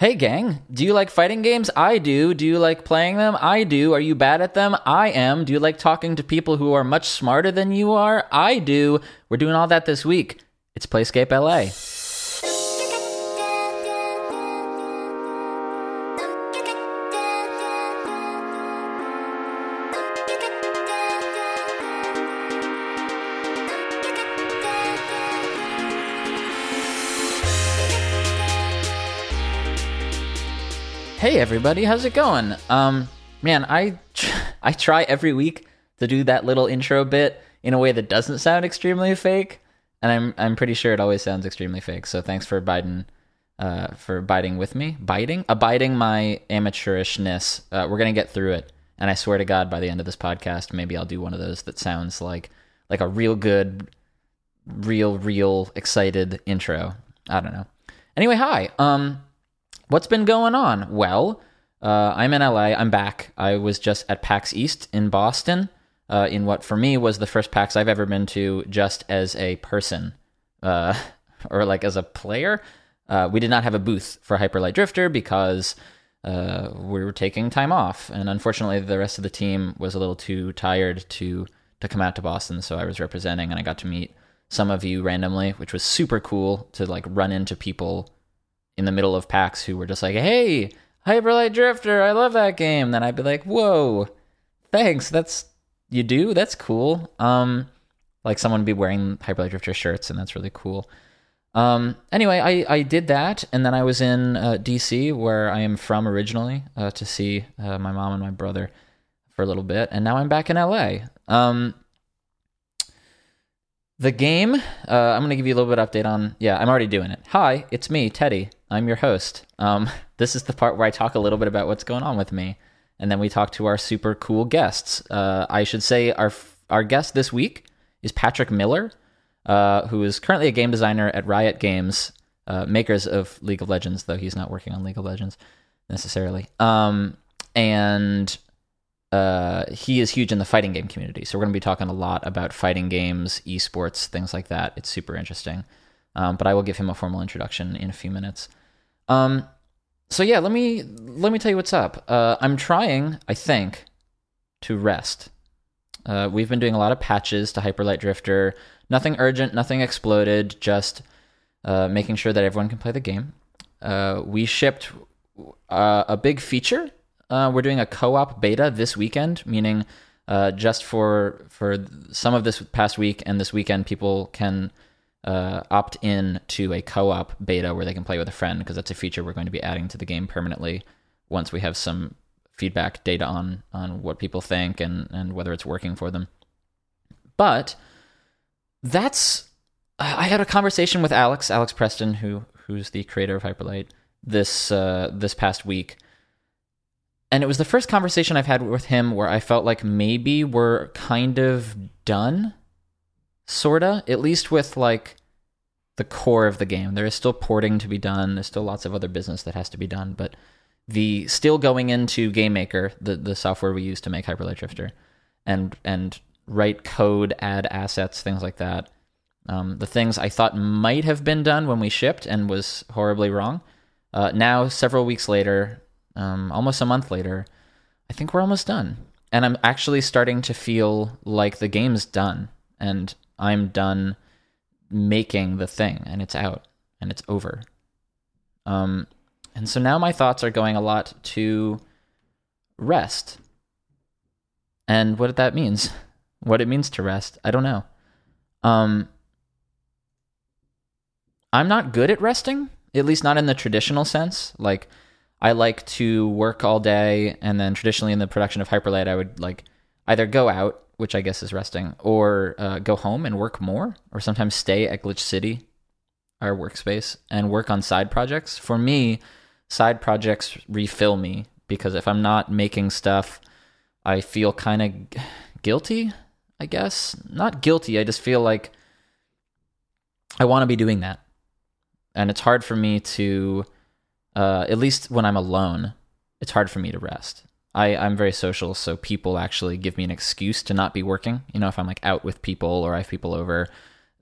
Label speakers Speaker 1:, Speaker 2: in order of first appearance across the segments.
Speaker 1: Hey, gang, do you like fighting games? I do. Do you like playing them? I do. Are you bad at them? I am. Do you like talking to people who are much smarter than you are? I do. We're doing all that this week. It's Playscape LA. Everybody, how's it going? Um, man, I tr- I try every week to do that little intro bit in a way that doesn't sound extremely fake, and I'm I'm pretty sure it always sounds extremely fake. So thanks for Biden, uh, for biting with me, biting, abiding my amateurishness. Uh, we're gonna get through it, and I swear to God, by the end of this podcast, maybe I'll do one of those that sounds like like a real good, real real excited intro. I don't know. Anyway, hi. Um, what's been going on? Well, uh, I'm in LA. I'm back. I was just at PAX East in Boston, uh, in what for me was the first PAX I've ever been to just as a person, uh, or like as a player. Uh, we did not have a booth for Hyperlight Drifter because uh, we were taking time off, and unfortunately, the rest of the team was a little too tired to to come out to Boston. So I was representing, and I got to meet some of you randomly, which was super cool to like run into people in the middle of PAX who were just like, "Hey, Hyperlight Drifter, I love that game." Then I'd be like, "Whoa, thanks. That's you do. That's cool." Um, like someone would be wearing Hyperlight Drifter shirts, and that's really cool. Um, anyway, I, I did that, and then I was in uh, DC, where I am from originally, uh, to see uh, my mom and my brother for a little bit, and now I'm back in LA. Um, the game, uh, I'm going to give you a little bit of update on. Yeah, I'm already doing it. Hi, it's me, Teddy. I'm your host. Um, this is the part where I talk a little bit about what's going on with me, and then we talk to our super cool guests. Uh, I should say our our guest this week is Patrick Miller, uh, who is currently a game designer at Riot Games, uh, makers of League of Legends, though he's not working on League of Legends necessarily. Um, and uh, he is huge in the fighting game community. So we're going to be talking a lot about fighting games, esports, things like that. It's super interesting. Um, but I will give him a formal introduction in a few minutes. Um, so yeah, let me let me tell you what's up. Uh, I'm trying, I think, to rest. Uh, we've been doing a lot of patches to Hyperlight Drifter. Nothing urgent, nothing exploded. Just uh, making sure that everyone can play the game. Uh, we shipped uh, a big feature. Uh, we're doing a co-op beta this weekend, meaning just for for some of this past week and this weekend, people can uh, opt in to a co-op beta where they can play with a friend because that's a feature we're going to be adding to the game permanently once we have some feedback data on on what people think and and whether it's working for them. But that's I had a conversation with Alex Alex Preston who who's the creator of Hyperlight this uh, this past week. And it was the first conversation I've had with him where I felt like maybe we're kind of done sorta at least with like the core of the game. There is still porting to be done. There's still lots of other business that has to be done. But the still going into game maker the, the software we use to make hyperlight drifter and and write code add assets things like that um, the things i thought might have been done when we shipped and was horribly wrong uh, now several weeks later um, almost a month later i think we're almost done and i'm actually starting to feel like the game's done and I'm done making the thing and it's out and it's over. Um, and so now my thoughts are going a lot to rest. And what that means, what it means to rest, I don't know. Um, I'm not good at resting, at least not in the traditional sense. Like, I like to work all day, and then traditionally in the production of Hyperlight, I would like either go out which I guess is resting, or uh, go home and work more, or sometimes stay at Glitch City, our workspace, and work on side projects. For me, side projects refill me because if I'm not making stuff, I feel kind of guilty, I guess. Not guilty, I just feel like I want to be doing that. And it's hard for me to, uh, at least when I'm alone, it's hard for me to rest. I, I'm very social, so people actually give me an excuse to not be working. You know, if I'm like out with people or I have people over,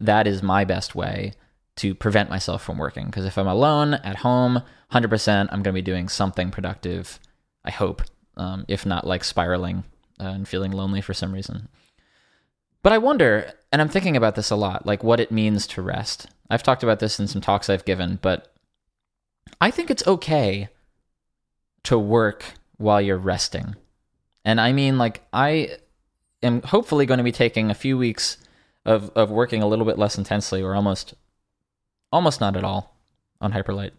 Speaker 1: that is my best way to prevent myself from working. Because if I'm alone at home, 100%, I'm going to be doing something productive, I hope, um, if not like spiraling uh, and feeling lonely for some reason. But I wonder, and I'm thinking about this a lot, like what it means to rest. I've talked about this in some talks I've given, but I think it's okay to work while you're resting. And I mean, like, I am hopefully going to be taking a few weeks of, of working a little bit less intensely or almost almost not at all on Hyperlight.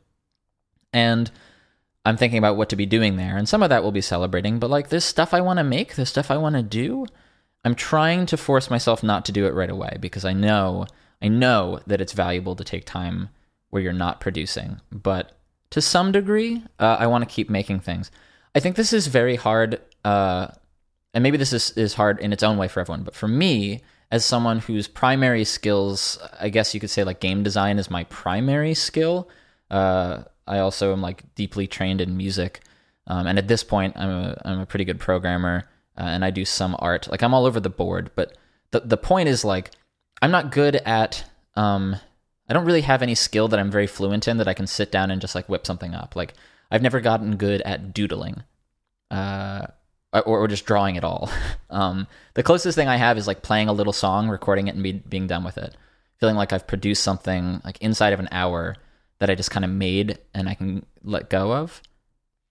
Speaker 1: And I'm thinking about what to be doing there. And some of that will be celebrating, but like this stuff I want to make, this stuff I want to do, I'm trying to force myself not to do it right away because I know I know that it's valuable to take time where you're not producing. But to some degree, uh, I want to keep making things. I think this is very hard, uh, and maybe this is, is hard in its own way for everyone. But for me, as someone whose primary skills, I guess you could say like game design is my primary skill. Uh, I also am like deeply trained in music, um, and at this point, I'm a I'm a pretty good programmer, uh, and I do some art. Like I'm all over the board, but the the point is like I'm not good at um, I don't really have any skill that I'm very fluent in that I can sit down and just like whip something up. Like I've never gotten good at doodling. Uh, or, or just drawing at all. Um, the closest thing I have is like playing a little song, recording it, and be, being done with it. Feeling like I've produced something like inside of an hour that I just kind of made and I can let go of.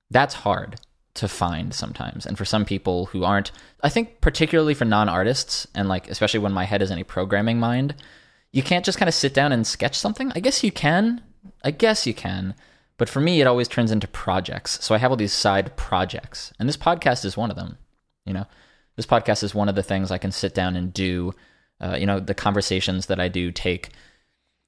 Speaker 1: That's hard to find sometimes. And for some people who aren't, I think particularly for non-artists and like especially when my head is in a programming mind, you can't just kind of sit down and sketch something. I guess you can. I guess you can. But for me, it always turns into projects. So I have all these side projects, and this podcast is one of them. You know, this podcast is one of the things I can sit down and do. Uh, you know, the conversations that I do take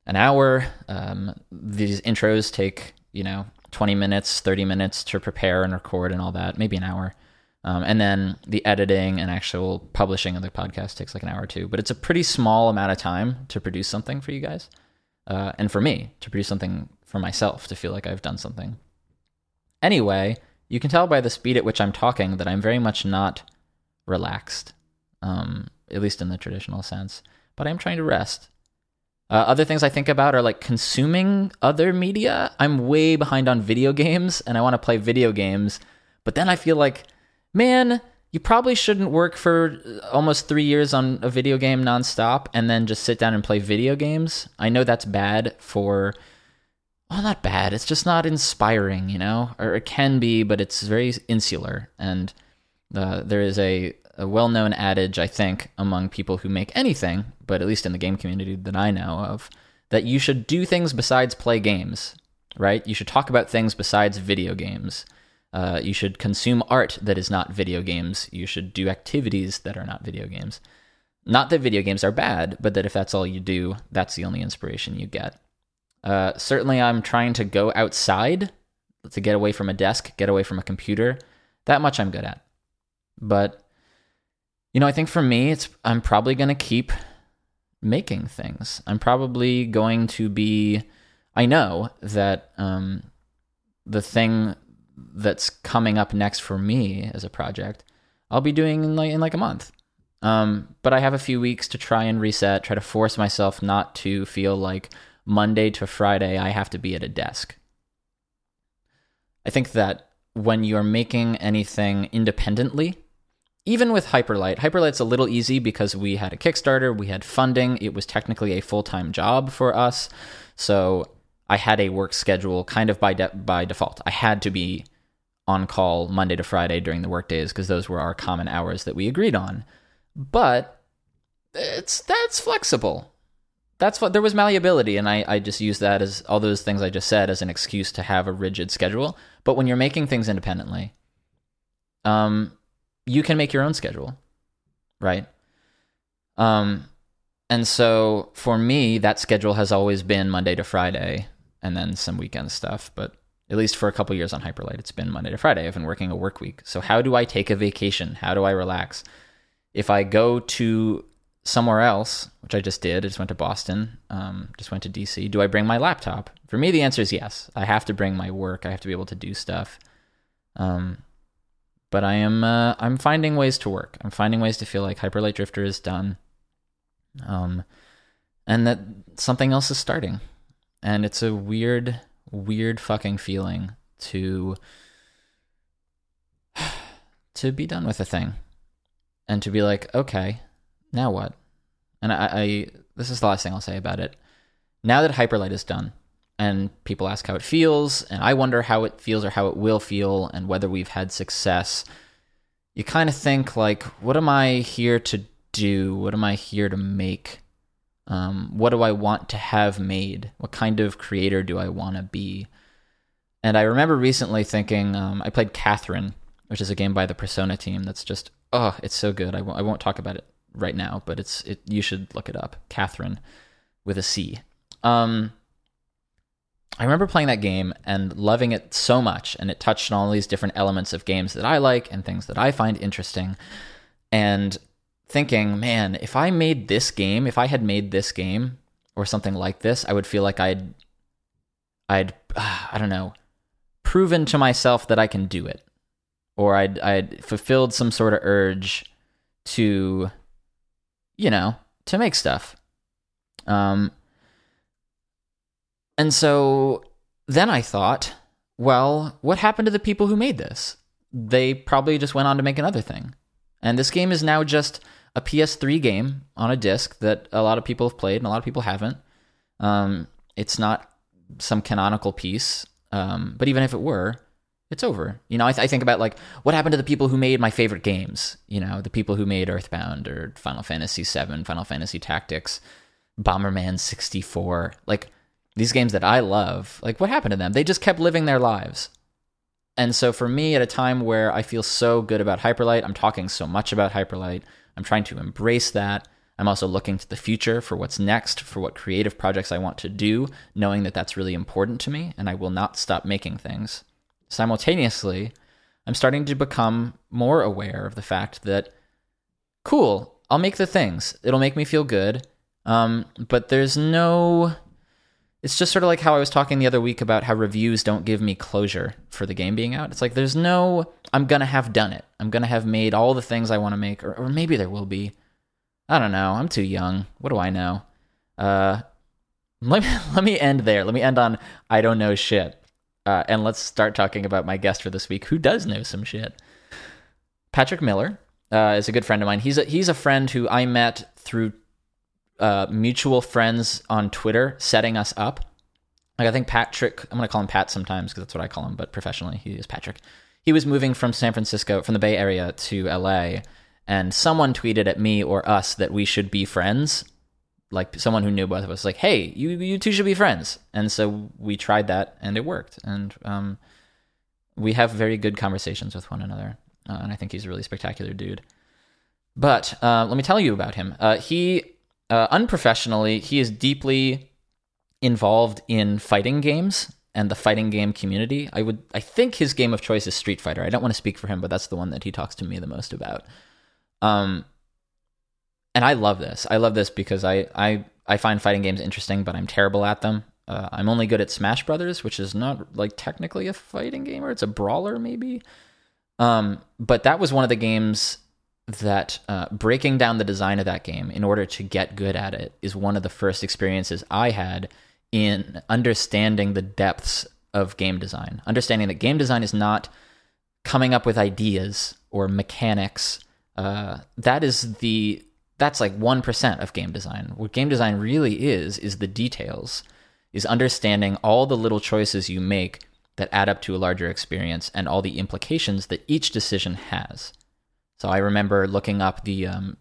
Speaker 1: an hour. Um, these intros take you know 20 minutes, 30 minutes to prepare and record and all that, maybe an hour. Um, and then the editing and actual publishing of the podcast takes like an hour or two. But it's a pretty small amount of time to produce something for you guys. Uh, and for me to produce something for myself to feel like I've done something. Anyway, you can tell by the speed at which I'm talking that I'm very much not relaxed, um, at least in the traditional sense, but I'm trying to rest. Uh, other things I think about are like consuming other media. I'm way behind on video games and I want to play video games, but then I feel like, man, you probably shouldn't work for almost three years on a video game nonstop and then just sit down and play video games. I know that's bad for well, not bad. It's just not inspiring, you know, or it can be, but it's very insular. And uh, there is a, a well known adage, I think, among people who make anything, but at least in the game community that I know of, that you should do things besides play games, right? You should talk about things besides video games. Uh, you should consume art that is not video games. You should do activities that are not video games. Not that video games are bad, but that if that's all you do, that's the only inspiration you get. Uh, certainly, I'm trying to go outside to get away from a desk, get away from a computer. That much I'm good at. But you know, I think for me, it's I'm probably going to keep making things. I'm probably going to be. I know that um, the thing that's coming up next for me as a project, I'll be doing in like in like a month. Um, but I have a few weeks to try and reset, try to force myself not to feel like Monday to Friday, I have to be at a desk. I think that when you're making anything independently, even with Hyperlight, Hyperlight's a little easy because we had a Kickstarter, we had funding, it was technically a full time job for us. So I had a work schedule kind of by, de- by default. I had to be on call Monday to Friday during the workdays because those were our common hours that we agreed on. But it's that's flexible. That's what there was malleability and I, I just use that as all those things i just said as an excuse to have a rigid schedule. But when you're making things independently um you can make your own schedule right? Um and so for me that schedule has always been monday to friday and then some weekend stuff but at least for a couple years on hyperlight it's been monday to friday i've been working a work week so how do i take a vacation how do i relax if i go to somewhere else, which I just did, I just went to Boston, um, just went to DC, do I bring my laptop? For me, the answer is yes. I have to bring my work. I have to be able to do stuff. Um, but I am uh, I'm finding ways to work. I'm finding ways to feel like Hyperlight Drifter is done, um, and that something else is starting. and it's a weird, weird fucking feeling to to be done with a thing and to be like, okay, now what? And I, I this is the last thing I'll say about it. Now that Hyperlight is done, and people ask how it feels, and I wonder how it feels or how it will feel, and whether we've had success. You kind of think like, what am I here to do? What am I here to make? Um, what do I want to have made? What kind of creator do I want to be? And I remember recently thinking, um, I played Catherine, which is a game by the Persona team that's just, oh, it's so good. I w- I won't talk about it right now, but it's it. You should look it up. Catherine with a C. Um, I remember playing that game and loving it so much, and it touched on all these different elements of games that I like and things that I find interesting. And thinking, man, if I made this game, if I had made this game or something like this, I would feel like I'd, I'd, I don't know, proven to myself that I can do it, or I'd, I'd fulfilled some sort of urge to, you know, to make stuff. Um, and so then I thought, well, what happened to the people who made this? They probably just went on to make another thing. And this game is now just a PS3 game on a disc that a lot of people have played and a lot of people haven't. Um, it's not some canonical piece, um, but even if it were, it's over. You know, I, th- I, think about like what happened to the people who made my favorite games. You know, the people who made Earthbound or Final Fantasy VII, Final Fantasy Tactics, Bomberman 64. Like these games that I love. Like what happened to them? They just kept living their lives. And so for me, at a time where I feel so good about Hyperlight, I'm talking so much about Hyperlight. I'm trying to embrace that. I'm also looking to the future for what's next, for what creative projects I want to do, knowing that that's really important to me and I will not stop making things. Simultaneously, I'm starting to become more aware of the fact that, cool, I'll make the things. It'll make me feel good. Um, but there's no. It's just sort of like how I was talking the other week about how reviews don't give me closure for the game being out. It's like there's no I'm gonna have done it. I'm gonna have made all the things I want to make, or, or maybe there will be. I don't know. I'm too young. What do I know? Uh, let me let me end there. Let me end on I don't know shit. Uh, and let's start talking about my guest for this week, who does know some shit. Patrick Miller uh, is a good friend of mine. He's a, he's a friend who I met through uh, mutual friends on Twitter setting us up. Like I think Patrick, I'm gonna call him Pat sometimes because that's what I call him, but professionally he is Patrick he was moving from San Francisco, from the Bay Area to LA, and someone tweeted at me or us that we should be friends. Like someone who knew both of us, like, hey, you you two should be friends. And so we tried that, and it worked. And um, we have very good conversations with one another. Uh, and I think he's a really spectacular dude. But uh, let me tell you about him. Uh, he, uh, unprofessionally, he is deeply involved in fighting games and the fighting game community. I would I think his game of choice is Street Fighter. I don't want to speak for him, but that's the one that he talks to me the most about. Um and I love this. I love this because I I I find fighting games interesting, but I'm terrible at them. Uh, I'm only good at Smash Brothers, which is not like technically a fighting game, or it's a brawler maybe. Um, but that was one of the games that uh, breaking down the design of that game in order to get good at it is one of the first experiences I had in understanding the depths of game design, understanding that game design is not coming up with ideas or mechanics. Uh, that is the that's like one percent of game design. What game design really is is the details, is understanding all the little choices you make that add up to a larger experience and all the implications that each decision has. So I remember looking up the um,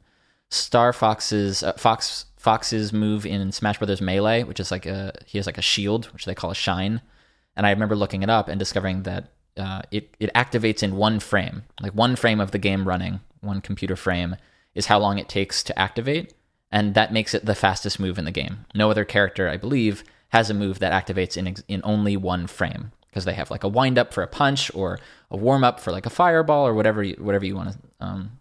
Speaker 1: Star Fox's uh, Fox Fox's move in Smash Brothers Melee, which is like a he has like a shield, which they call a shine, and I remember looking it up and discovering that uh, it it activates in one frame, like one frame of the game running, one computer frame is how long it takes to activate, and that makes it the fastest move in the game. No other character, I believe, has a move that activates in in only one frame because they have like a wind up for a punch or a warm up for like a fireball or whatever you, whatever you want to um,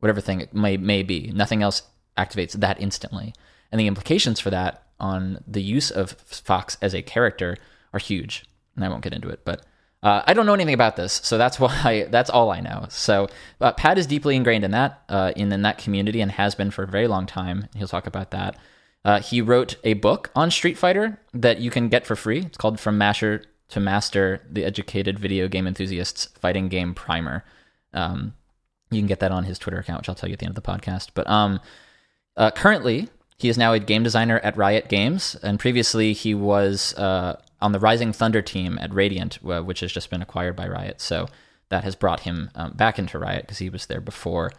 Speaker 1: whatever thing it may may be. Nothing else activates that instantly. And the implications for that on the use of Fox as a character are huge. And I won't get into it, but uh, I don't know anything about this, so that's why that's all I know. So uh, Pat is deeply ingrained in that, uh, in, in that community, and has been for a very long time. He'll talk about that. Uh, he wrote a book on Street Fighter that you can get for free. It's called From Masher to Master: The Educated Video Game Enthusiast's Fighting Game Primer. Um, you can get that on his Twitter account, which I'll tell you at the end of the podcast. But um, uh, currently, he is now a game designer at Riot Games, and previously he was uh, on the Rising Thunder team at Radiant, uh, which has just been acquired by Riot. So that has brought him um, back into Riot because he was there before.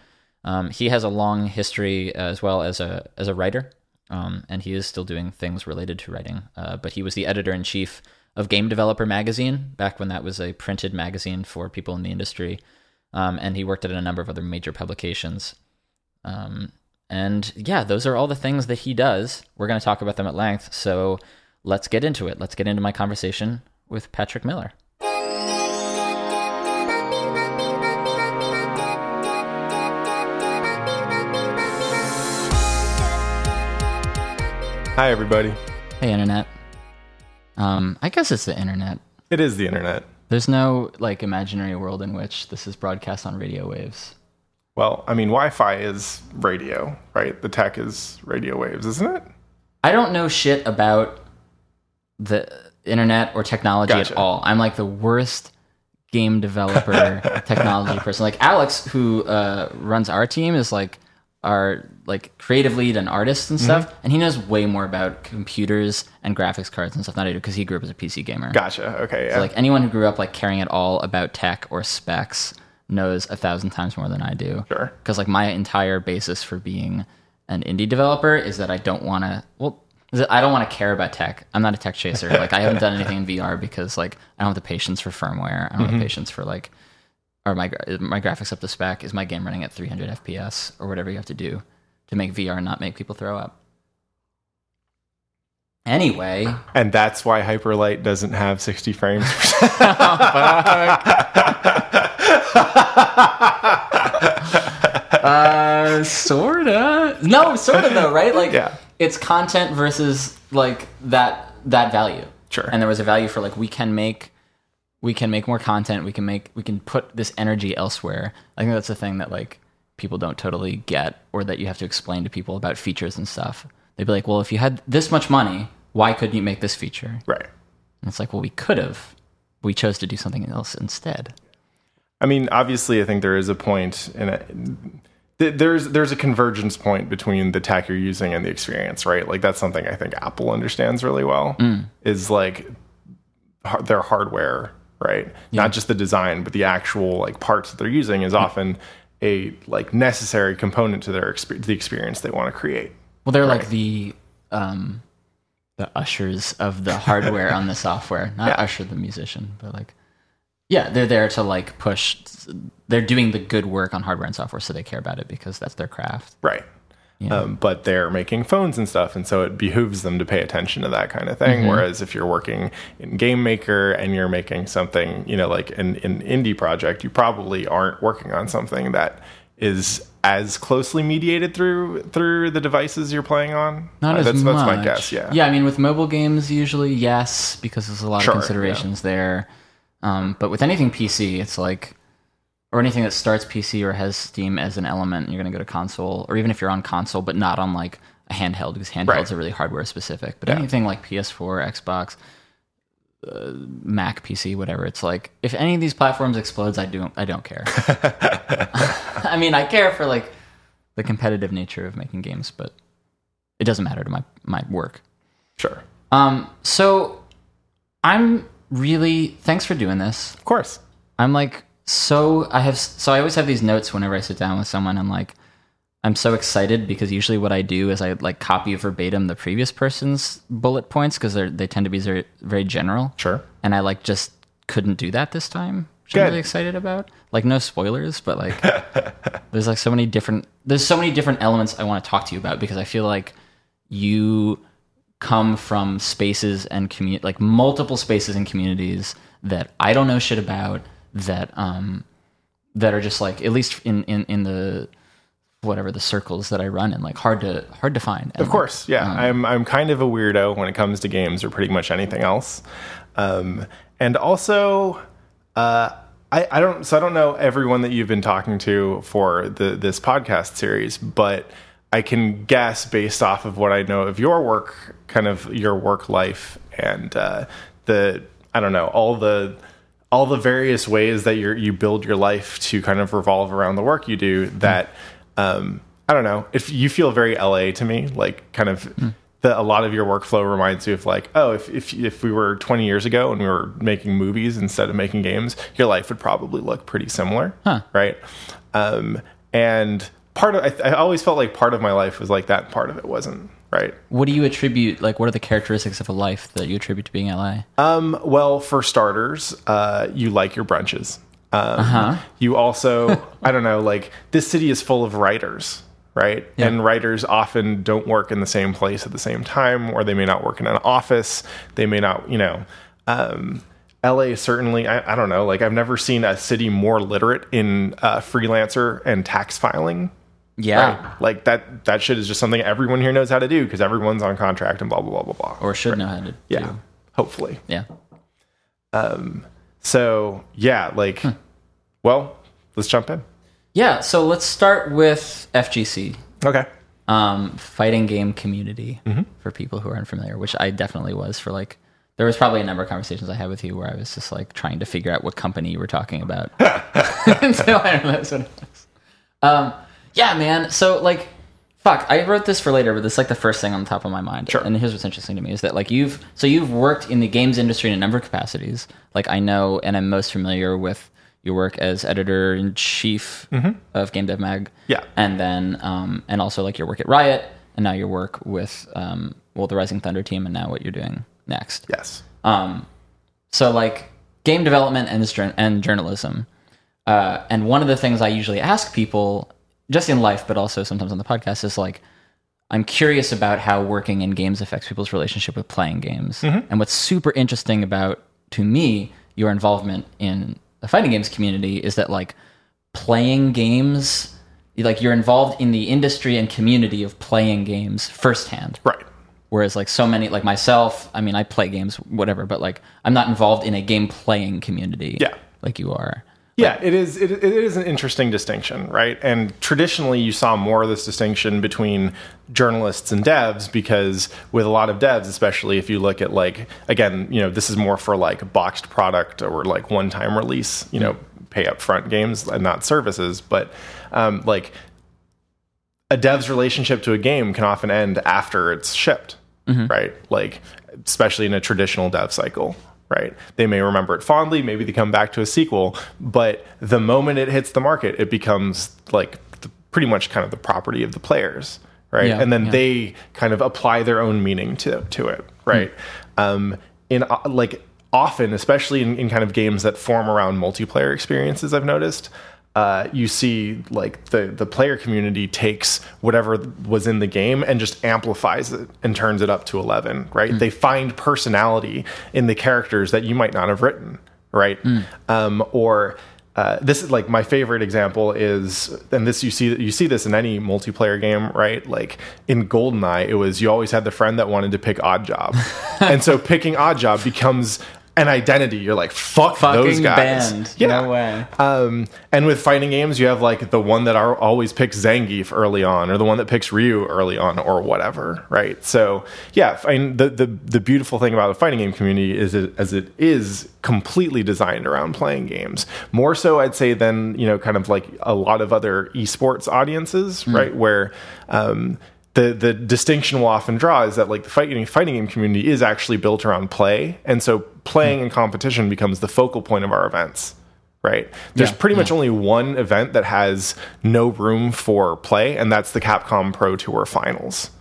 Speaker 1: Um, he has a long history as well as a as a writer, um, and he is still doing things related to writing. Uh, but he was the editor in chief of Game Developer Magazine back when that was a printed magazine for people in the industry, um, and he worked at a number of other major publications. Um, and yeah, those are all the things that he does. We're going to talk about them at length. So let's get into it. Let's get into my conversation with Patrick Miller.
Speaker 2: Hi, everybody.
Speaker 1: Hey, internet. Um, I guess it's the internet.
Speaker 2: It is the internet.
Speaker 1: There's no like imaginary world in which this is broadcast on radio waves.
Speaker 2: Well, I mean, Wi Fi is radio, right? The tech is radio waves, isn't it?
Speaker 1: I don't know shit about the internet or technology
Speaker 2: Gotcha.
Speaker 1: at all. I'm like the worst game developer technology person. Like Alex, who uh, runs our team, is like our like creative lead and artist and stuff,
Speaker 2: Mm-hmm.
Speaker 1: and he knows way more about computers and graphics cards and stuff than I do because he grew up as a PC gamer.
Speaker 2: Gotcha. Okay. Yeah.
Speaker 1: So, like anyone who grew up like caring at all about tech or specs knows a thousand times more than I do.
Speaker 2: Sure.
Speaker 1: Because like my entire basis for being an indie developer is that I don't want to. Well, I don't want to care about tech. I'm not a tech chaser. Like I haven't done anything in VR because like I don't have the patience for firmware. I don't have the patience for like, or my my graphics up to spec. Is my game running at 300 FPS or whatever you have to do to make VR not make people throw up? Anyway.
Speaker 2: and that's why Hyperlight doesn't have 60 frames.
Speaker 1: Uh, sorta. No, sorta though, right? Like,
Speaker 2: Yeah.
Speaker 1: it's content versus like that that value.
Speaker 2: Sure.
Speaker 1: And there was a value for like we can make we can make more content. We can make we can put this energy elsewhere. I think that's the thing that like people don't totally get, or that you have to explain to people about features and stuff. They'd be like, "Well, if you had this much money, why couldn't you make this feature?"
Speaker 2: right.
Speaker 1: And it's like, "Well, we could have. We chose to do something else instead."
Speaker 2: I mean, obviously, I think there is a point in it. Uh, th- There's there's a convergence point between the tech you're using and the experience, right? Like that's something I think Apple understands really well. Mm. Is like their hardware, right? Not just the design, but the actual like parts that they're using is often a like necessary component to their experience, the experience they want to create.
Speaker 1: Well, they're like the um, the ushers of the hardware on the software, not
Speaker 2: Yeah.
Speaker 1: Usher the musician, but like, yeah, they're there to like push. They're doing the good work on hardware and software, so they care about it because that's their craft.
Speaker 2: Right. Um, but they're making phones and stuff, and so it behooves them to pay attention to that kind of thing.
Speaker 1: Mm-hmm.
Speaker 2: Whereas if you're working in Game Maker and you're making something, you know, like an, an indie project, you probably aren't working on something that is as closely mediated through through the devices you're playing on.
Speaker 1: Not
Speaker 2: Uh,
Speaker 1: as
Speaker 2: that's,
Speaker 1: much.
Speaker 2: that's my guess. Yeah.
Speaker 1: Yeah, I mean, with mobile games, usually yes, because there's a lot
Speaker 2: Sure,
Speaker 1: of considerations there. Um, but with anything PC, it's like, or anything that starts PC or has Steam as an element, you're going to go to console, or even if you're on console but not on like a handheld, because handhelds
Speaker 2: Right.
Speaker 1: are really hardware specific. But
Speaker 2: Yeah.
Speaker 1: anything like PS4, Xbox, uh, Mac, PC, whatever, it's like if any of these platforms explodes, I don't, I don't care. I mean, I care for like the competitive nature of making games, but it doesn't matter to my my work.
Speaker 2: Sure.
Speaker 1: Um, so I'm really thanks for doing this.
Speaker 2: Of course.
Speaker 1: I'm like so I have so I always have these notes whenever I sit down with someone. I'm like I'm so excited because usually what I do is I like copy verbatim the previous person's bullet points because they they tend to be very very general.
Speaker 2: Sure.
Speaker 1: And I like just couldn't do that this time. Which I'm
Speaker 2: Good.
Speaker 1: really excited about. Like no spoilers, but like there's like so many different there's so many different elements I want to talk to you about because I feel like you come from spaces and community like multiple spaces and communities that I don't know shit about that um that are just like at least in in in the whatever the circles that I run in like hard to hard to find. And,
Speaker 2: Of course, yeah.
Speaker 1: Um,
Speaker 2: I'm I'm kind of a weirdo when it comes to games or pretty much anything else. Um, and also, uh, I I don't so I don't know everyone that you've been talking to for the this podcast series, but I can guess based off of what I know of your work, kind of your work life, and uh, the I don't know all the all the various ways that you you build your life to kind of revolve around the work you do. That um, I don't know if you feel very LA to me, like kind of. The, a lot of your workflow reminds you of like, oh, if, if if we were 20 years ago and we were making movies instead of making games, your life would probably look pretty similar,
Speaker 1: Huh.
Speaker 2: right? Um, and part of I, I always felt like part of my life was like that, part of it wasn't, right?
Speaker 1: What do you attribute? Like, what are the characteristics of a life that you attribute to being LA?
Speaker 2: Um, well, for starters, uh, you like your brunches. Um,
Speaker 1: Uh-huh.
Speaker 2: You also, I don't know, like this city is full of writers, right? And writers often don't work in the same place at the same time, or they may not work in an office. They may not, you know. Um, LA certainly, I, I don't know, like I've never seen a city more literate in uh, freelancer and tax filing.
Speaker 1: Yeah,
Speaker 2: Right? Like that, that shit is just something everyone here knows how to do because everyone's on contract and blah, blah, blah, blah, blah.
Speaker 1: or should know how to.
Speaker 2: yeah,
Speaker 1: do.
Speaker 2: hopefully.
Speaker 1: yeah.
Speaker 2: Um so yeah, like,
Speaker 1: Hmm.
Speaker 2: well, let's jump in.
Speaker 1: Yeah, so let's start with FGC,
Speaker 2: Okay.
Speaker 1: um, fighting game community
Speaker 2: Mm-hmm.
Speaker 1: for people who are unfamiliar, which I definitely was for like. There was probably a number of conversations I had with you where I was just like trying to figure out what company you were talking about until I realized what it was. Um, yeah, man. So like, fuck. I wrote this for later, but this is like the first thing on the top of my mind.
Speaker 2: Sure.
Speaker 1: And here's what's interesting to me is that like you've so you've worked in the games industry in a number of capacities. Like I know, and I'm most familiar with your work as editor in chief of Game Dev Mag.
Speaker 2: Mm-hmm. Yeah.
Speaker 1: And then um, and also like your work at Riot, and now your work with um, well the Rising Thunder team, and now what you're doing next.
Speaker 2: Yes.
Speaker 1: Um, so like game development and and journalism. Uh, and one of the things I usually ask people, just in life, but also sometimes on the podcast, is like, I'm curious about how working in games affects people's relationship with playing games. Mm-hmm. And what's super interesting about, to me, your involvement in the fighting games community is that like playing games, like you're involved in the industry and community of playing games firsthand.
Speaker 2: Right.
Speaker 1: Whereas like so many like myself, I mean I play games, whatever, but like I'm not involved in a game playing community.
Speaker 2: Yeah.
Speaker 1: Like you are.
Speaker 2: Yeah, it is. It, it is an interesting distinction, right? And traditionally, you saw more of this distinction between journalists and devs because, with a lot of devs, especially if you look at like again, you know, this is more for like boxed product or like one-time release, you know, pay up front games and not services. But um, like a dev's relationship to a game can often end after it's shipped, right? Like, especially in a traditional dev cycle, right? They may remember it fondly, maybe they come back to a sequel, but the moment it hits the market, it becomes like the, pretty much kind of the property of the players, right?
Speaker 1: Yeah,
Speaker 2: and then
Speaker 1: yeah.
Speaker 2: they kind of apply their own meaning to to it, right? Um, in uh, like often, especially in, in kind of games that form around multiplayer experiences, I've noticed uh, you see like the the player community takes whatever was in the game and just amplifies it and turns it up to 11 right? They find personality in the characters that you might not have written right? Um, or uh, this is like my favorite example is and this you see you see this in any multiplayer game right? Like in goldeneye it was you always had the friend that wanted to pick odd job and so picking odd job becomes an identity you're like fuck those guys
Speaker 1: banned.
Speaker 2: yeah
Speaker 1: No way.
Speaker 2: um, and with fighting games, you have like the one that are always picks Zangief early on, or the one that picks Ryu early on, or whatever, right? So yeah, I mean, the the the beautiful thing about the fighting game community is it as it is completely designed around playing games. More so, I'd say than you know, kind of like a lot of other esports audiences, right? Where um, the the distinction we'll often draw is that like the fighting fighting game community is actually built around play, and so playing hmm. and competition becomes the focal point of our events. Right. There's
Speaker 1: Yeah,
Speaker 2: pretty much only one event that has no room for play, and that's the Capcom Pro Tour Finals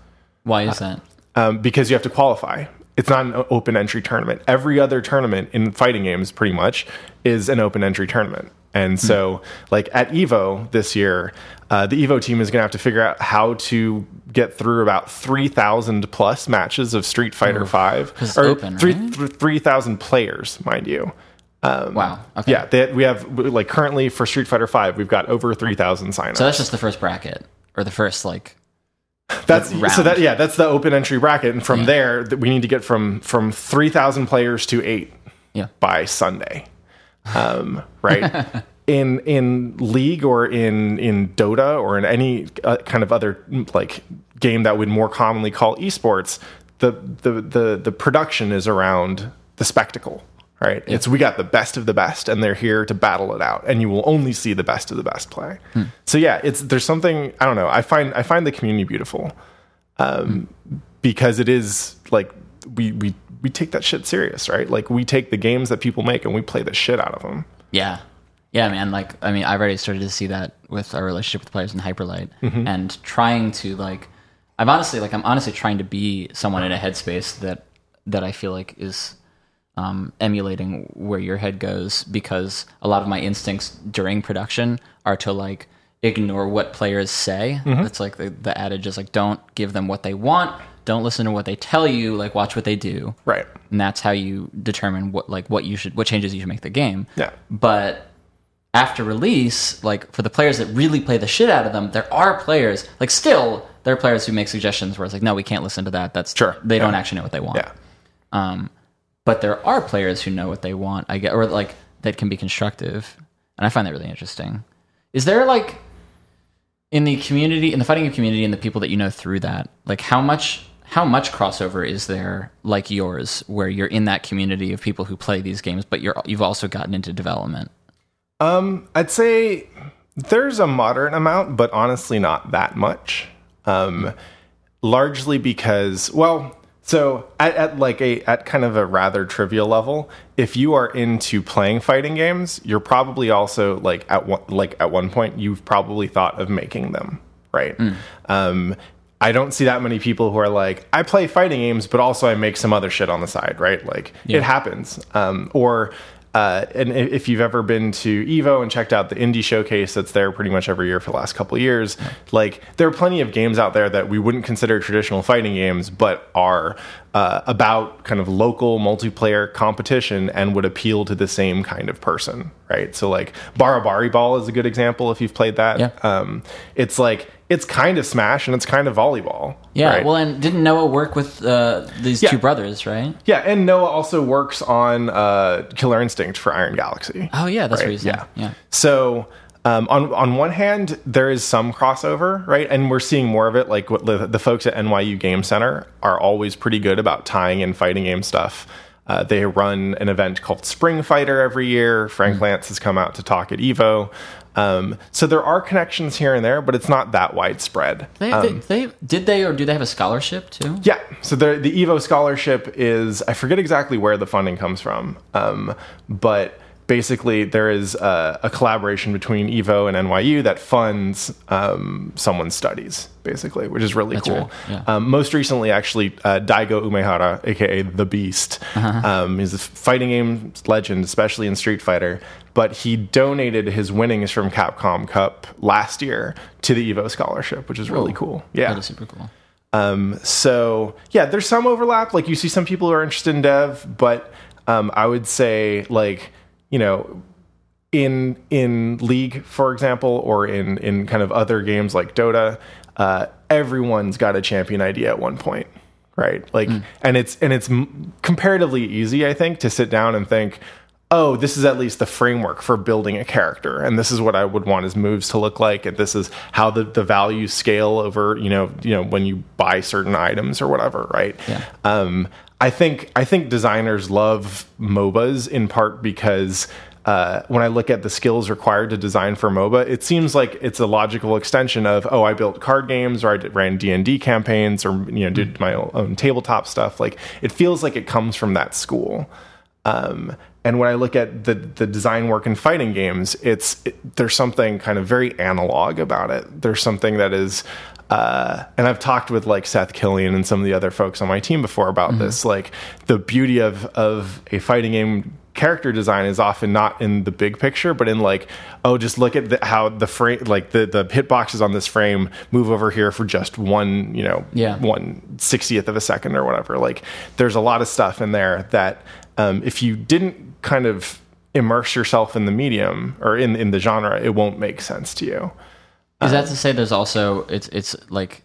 Speaker 1: Why is that?
Speaker 2: Uh, um, because you have to qualify. It's not an open entry tournament. Every other tournament in fighting games, pretty much, is an open entry tournament. And hmm. so, like at Evo this year, uh, the Evo team is going to have to figure out how to get through about three thousand plus matches of Street Fighter Five,
Speaker 1: 'cause it's
Speaker 2: or
Speaker 1: open,
Speaker 2: three
Speaker 1: right?
Speaker 2: th- three thousand players, mind you.
Speaker 1: wow. Okay.
Speaker 2: Yeah, they, we have like currently for Street Fighter Five, we've got over three thousand signups.
Speaker 1: So that's just the first bracket or the first like.
Speaker 2: That's so that yeah, that's the open entry bracket, and from there th- we need to get from from three thousand players to eight
Speaker 1: Yeah.
Speaker 2: by Sunday, um, right? in in League or in in Dota or in any uh, kind of other like game that we'd more commonly call esports, the the the the production is around the spectacle. Right, it's we got the best of the best, and they're here to battle it out, and you will only see the best of the best play. So yeah, it's there's something I don't know. I find I find the community beautiful, um, because it is like we we we take that shit serious, right? Like we take the games that people make and we play the shit out of them.
Speaker 1: Yeah. Yeah, man. Like, I mean, I've already started to see that with our relationship with players in Hyperlight
Speaker 2: Mm-hmm.
Speaker 1: and trying to, like, I'm honestly, like, I'm honestly trying to be someone in a headspace that, that I feel like is um, emulating where your head goes because a lot of my instincts during production are to, like, ignore what players say.
Speaker 2: Mm-hmm.
Speaker 1: It's like the, the adage is, like, don't give them what they want. Don't listen to what they tell you. Like, watch what they do
Speaker 2: Right.
Speaker 1: and that's how you determine what like what you should what changes you should make the game.
Speaker 2: Yeah.
Speaker 1: But after release, like for the players that really play the shit out of them, there are players like still there are players who make suggestions where it's like, no, we can't listen to that. That's
Speaker 2: Sure.
Speaker 1: They don't actually know what they want.
Speaker 2: Yeah.
Speaker 1: Um, but there are players who know what they want. I get or like that can be constructive, and I find that really interesting. Is there like in the community in the fighting game community and the people that you know through that like how much how much crossover is there like yours where you're in that community of people who play these games but you're you've also gotten into development
Speaker 2: Um, I'd say there's a moderate amount, but honestly, not that much. Um, largely because, well, so at, at like a at kind of a rather trivial level, if you are into playing fighting games, you're probably also like at one like at one point you've probably thought of making them, right? Um, I don't see that many people who are like, I play fighting games, but also I make some other shit on the side, right? Like it happens. Um, or uh, and if you've ever been to Evo and checked out the indie showcase that's there pretty much every year for the last couple of years, like there are plenty of games out there that we wouldn't consider traditional fighting games, but are uh, about kind of local multiplayer competition and would appeal to the same kind of person, right? So like Barabari Ball is a good example if you've played that.
Speaker 1: Yeah.
Speaker 2: Um, it's like it's kind of Smash and it's kind of volleyball.
Speaker 1: yeah
Speaker 2: right?
Speaker 1: well and didn't noah work with uh, these
Speaker 2: Yeah.
Speaker 1: two brothers right
Speaker 2: yeah, and Noah also works on uh, Killer Instinct for Iron Galaxy.
Speaker 1: oh yeah that's
Speaker 2: Right,
Speaker 1: said
Speaker 2: yeah.
Speaker 1: yeah
Speaker 2: So um, on on one hand, there is some crossover, right? And we're seeing more of it. Like what the, the folks at NYU Game Center are always pretty good about tying in fighting game stuff. Uh, they run an event called Spring Fighter every year. Frank Lantz has come out to talk at Evo. Um, so there are connections here and there, but it's not that widespread.
Speaker 1: they, they, they did they or do they have a scholarship too
Speaker 2: Yeah. So the the Evo scholarship is I forget exactly where the funding comes from, um, but basically there is a, a collaboration between Evo and NYU that funds um, someone's studies, basically, which is really cool.
Speaker 1: right, yeah.
Speaker 2: Um, most recently, actually, uh, Daigo Umehara, aka the Beast,
Speaker 1: Uh-huh.
Speaker 2: um, he's a fighting game legend, especially in Street Fighter. But he donated his winnings from Capcom Cup last year to the Evo scholarship, which is really cool. Yeah.
Speaker 1: that is super cool
Speaker 2: Um, so yeah, there's some overlap. Like you see some people who are interested in dev, but um, I would say like you know in in League, for example, or in in kind of other games like Dota, uh, everyone's got a champion idea at one point, right? Like, and it's and it's m- comparatively easy, I think, to sit down and think. Oh, this is at least the framework for building a character, and this is what I would want his moves to look like, and this is how the, the values scale over, you know, you know, when you buy certain items or whatever, right?
Speaker 1: Yeah.
Speaker 2: Um, I think I think designers love MOBAs in part because uh, when I look at the skills required to design for MOBA, it seems like it's a logical extension of oh, I built card games or I did, ran D and D campaigns or you know did my own tabletop stuff. Like it feels like it comes from that school. Um, and when I look at the the design work in fighting games, it's it, there's something kind of very analog about it. There's something that is, uh, and I've talked with like Seth Killian and some of the other folks on my team before about this. Like the beauty of of a fighting game character design is often not in the big picture, but in like, oh, just look at the, how the frame, like the the hitboxes on this frame move over here for just one, you know,
Speaker 1: Yeah.
Speaker 2: one sixtieth of a second or whatever. Like, there's a lot of stuff in there that um, if you didn't kind of immerse yourself in the medium or in in the genre, it won't make sense to you.
Speaker 1: Is that to say there's also it's it's like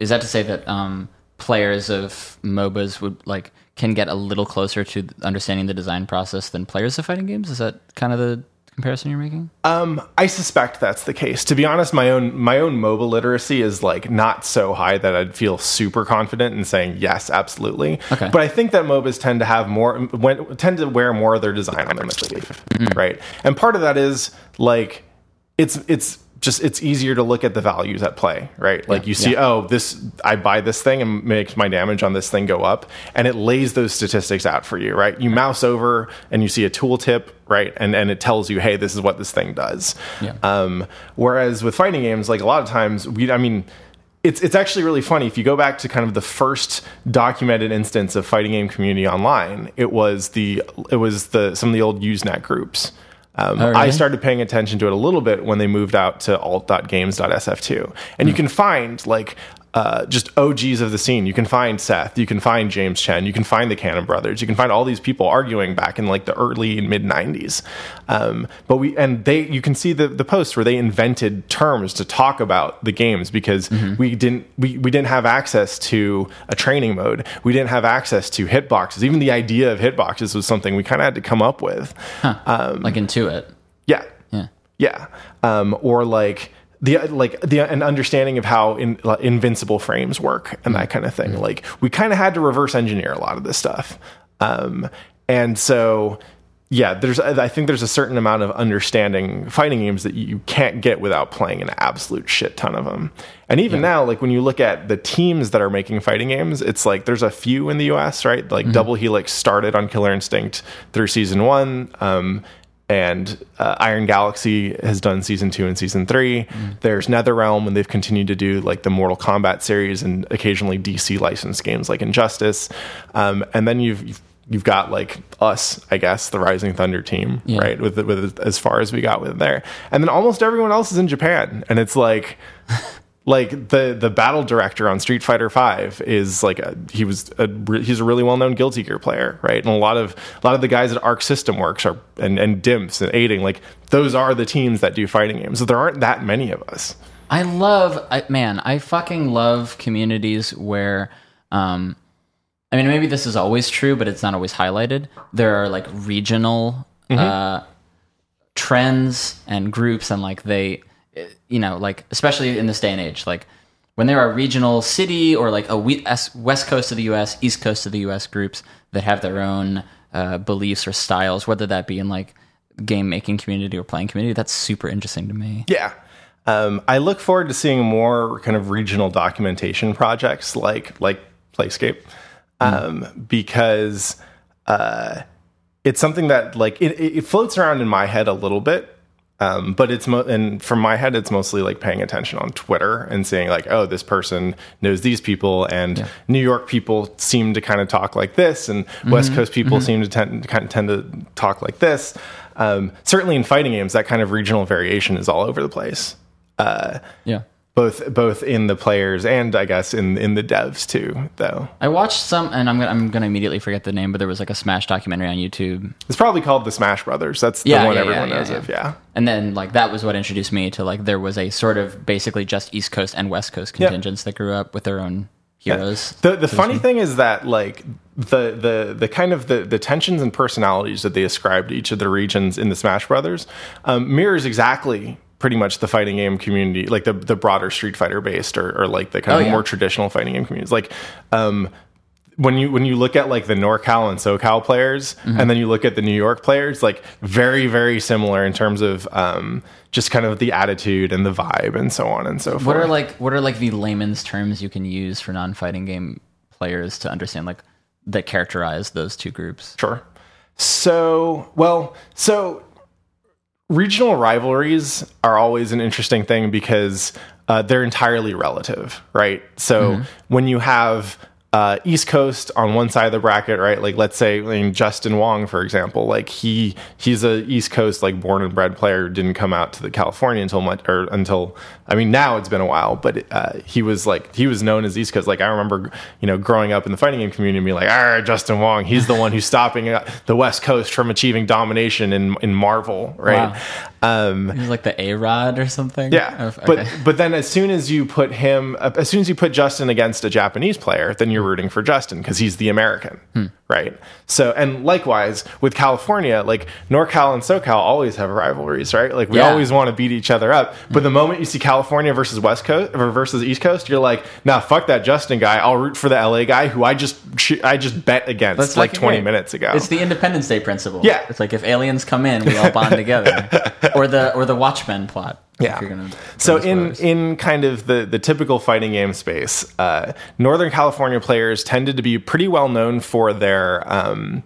Speaker 1: is that to say that um players of MOBAs would like can get a little closer to understanding the design process than players of fighting games? Is that kind of the comparison you're making?
Speaker 2: Um, I suspect that's the case. To be honest, my own my own MOBA literacy is like not so high that I'd feel super confident in saying yes, absolutely.
Speaker 1: Okay.
Speaker 2: But I think that MOBAs tend to have more when, tend to wear more of their design on their sleeve, right? And part of that is like it's it's just it's easier to look at the values at play, right? Like you see,
Speaker 1: yeah.
Speaker 2: oh, this I buy this thing and makes my damage on this thing go up, and it lays those statistics out for you, right? You mouse over and you see a tooltip, right, and and it tells you, hey, this is what this thing does.
Speaker 1: Yeah.
Speaker 2: Um, whereas with fighting games, like a lot of times, we, I mean. It's, it's actually really funny if you go back to kind of the first documented instance of fighting game community online. It was the it was the some of the old Usenet groups. Um,
Speaker 1: Oh,
Speaker 2: I started paying attention to it a little bit when they moved out to alt.games.sf2. And you
Speaker 1: Hmm.
Speaker 2: can find like uh, just OGs of the scene. You can find Seth, you can find James Chen, you can find the Cannon brothers, you can find all these people arguing back in like the early and mid 90s. Um, but we and they you can see the the posts where they invented terms to talk about the games because
Speaker 1: Mm-hmm.
Speaker 2: we didn't we, we didn't have access to a training mode. We didn't have access to hitboxes. Even the idea of hitboxes was something we kind of had to come up with. Um,
Speaker 1: like Intuit.
Speaker 2: Yeah.
Speaker 1: Yeah.
Speaker 2: Yeah. Um, or like the like the an understanding of how in, like, invincible frames work and that kind of thing. Like we kind of had to reverse engineer a lot of this stuff. Um, and so yeah, there's I think there's a certain amount of understanding fighting games that you can't get without playing an absolute shit ton of them. And even now, like when you look at the teams that are making fighting games, it's like there's a few in the US, right? Like Double Helix started on Killer Instinct through season one. Um, and uh, Iron Galaxy has done season two and season 3 There's NetherRealm, and they've continued to do like the Mortal Kombat series and occasionally DC licensed games like Injustice. Um, and then you've, you've you've got like us, I guess, the Rising Thunder team,
Speaker 1: Yeah.
Speaker 2: right? With with as far as we got with there, and then almost everyone else is in Japan, and it's like. Like the the battle director on Street Fighter Five is like a, he was a, he's a really well known Guilty Gear player, right? And a lot of a lot of the guys at Arc System Works are and and Dimps and Eighting like those are the teams that do fighting games. So there aren't that many of us.
Speaker 1: I love, I, man, I fucking love communities where, um, I mean, maybe this is always true, but it's not always highlighted. There are like regional uh, trends and groups, and like they, you know, like especially in this day and age, like when there are regional city or like a west coast of the U.S., east coast of the U.S. groups that have their own uh, beliefs or styles, whether that be in like game making community or playing community, that's super interesting to me.
Speaker 2: Yeah. Um, I look forward to seeing more kind of regional documentation projects like like Playscape, um, because uh, it's something that like it, it floats around in my head a little bit. Um, but it's mo- and from my head, it's mostly like paying attention on Twitter and seeing like, oh, this person knows these people, and New York people seem to kind of talk like this, and West Coast people seem to tend kind of tend to talk like this. Um, certainly in fighting games, that kind of regional variation is all over the place
Speaker 1: Yeah.
Speaker 2: Both both in the players and I guess in in the devs too. Though
Speaker 1: I watched some, and I'm gonna I'm gonna immediately forget the name, but there was like a Smash documentary on YouTube,
Speaker 2: it's probably called the Smash Brothers. That's the
Speaker 1: Yeah,
Speaker 2: one
Speaker 1: yeah,
Speaker 2: everyone
Speaker 1: yeah,
Speaker 2: knows of. Yeah,
Speaker 1: and then like that was what introduced me to like there was a sort of basically just East Coast and West Coast contingents that grew up with their own heroes.
Speaker 2: the the funny thing is that like the the the kind of the the tensions and personalities that they ascribe to each of the regions in the Smash Brothers um, mirrors exactly. Pretty much the fighting game community, like the the broader Street Fighter based, or, or like the kind
Speaker 1: Oh,
Speaker 2: of
Speaker 1: yeah.
Speaker 2: more traditional fighting game communities. Like, um, when you when you look at like the NorCal and SoCal players,
Speaker 1: Mm-hmm.
Speaker 2: and then you look at the New York players, like very very similar in terms of um, just kind of the attitude and the vibe and so on and so forth.
Speaker 1: What are like what are like the layman's terms you can use for non-fighting game players to understand like that characterize those two groups?
Speaker 2: Sure. So, well, so regional rivalries are always an interesting thing because uh, they're entirely relative, right? So when you have uh, East Coast on one side of the bracket, right? Like let's say I mean, Justin Wong, for example, like he he's a East Coast like born and bred player, didn't come out to the California until much or until I mean now it's been a while, but uh, he was like he was known as East Coast. Like I remember, you know, growing up in the fighting game community, and being like, ah, Justin Wong, he's the one who's stopping uh, the West Coast from achieving domination in in Marvel, right? Um,
Speaker 1: It was like the A Rod or something.
Speaker 2: yeah,
Speaker 1: okay.
Speaker 2: but but then as soon as you put him, uh, as soon as you put Justin against a Japanese player, then you're rooting for Justin because he's the American, hmm. Right? So, and likewise with California, like NorCal and SoCal always have rivalries, right? Like we
Speaker 1: Yeah.
Speaker 2: always want to beat each other up. But the moment you see California versus West Coast or versus East Coast, you're like, nah, fuck that Justin guy. I'll root for the LA guy who I just I just bet against
Speaker 1: That's
Speaker 2: like
Speaker 1: fucking
Speaker 2: 20
Speaker 1: great.
Speaker 2: minutes ago.
Speaker 1: It's the Independence Day principle.
Speaker 2: Yeah.
Speaker 1: it's like if aliens come in, we all bond together, or the or the Watchmen plot.
Speaker 2: Yeah.
Speaker 1: if you're gonna
Speaker 2: So in
Speaker 1: spoilers.
Speaker 2: in kind of the the typical fighting game space, uh, Northern California players tended to be pretty well known for their um,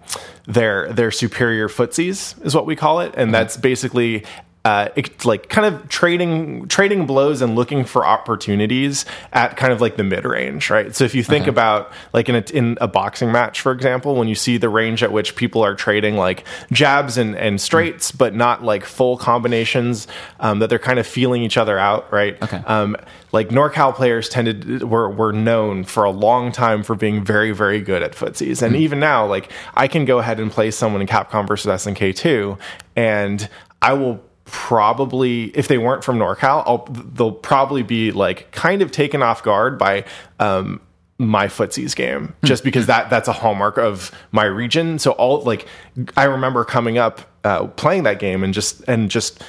Speaker 2: their their superior footsies, is what we call it, and that's basically. Uh, it's like kind of trading trading blows and looking for opportunities at kind of like the mid range, right? So if you think about like in a, in a boxing match, for example, when you see the range at which people are trading like jabs and, and straights, but not like full combinations, um, that they're kind of feeling each other out, right?
Speaker 1: Okay.
Speaker 2: Um, like NorCal players tended were were known for a long time for being very very good at footsies, and even now, like I can go ahead and play someone in Capcom versus SNK two, and I will probably if they weren't from NorCal, I'll, they'll probably be like kind of taken off guard by. Um, my footsies game just because that that's a hallmark of my region so all like i remember coming up uh, playing that game and just and just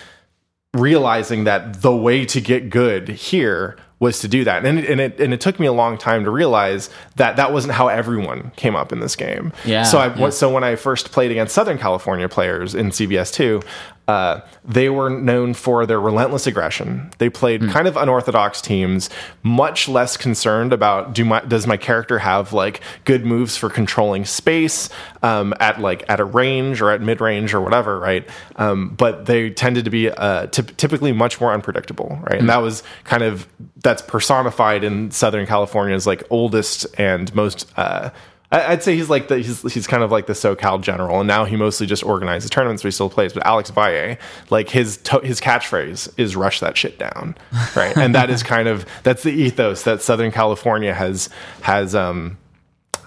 Speaker 2: realizing that the way to get good here was to do that and it, and it and it took me a long time to realize that that wasn't how everyone came up in this game
Speaker 1: Yeah,
Speaker 2: so I
Speaker 1: yeah.
Speaker 2: so when I first played against Southern California players in CVS2 uh, they were known for their relentless aggression. They played kind of unorthodox teams, much less concerned about do my does my character have like good moves for controlling space um, at like at a range or at mid range or whatever, right? Um, but they tended to be uh, typ- typically much more unpredictable, right? And that was kind of that's personified in Southern California's like oldest and most. Uh, I'd say he's like the he's he's kind of like the SoCal general, and now he mostly just organizes tournaments, but he still plays. But Alex Valle, like his to- his catchphrase is "rush that shit down," right? and that is kind of that's the ethos that Southern California has has um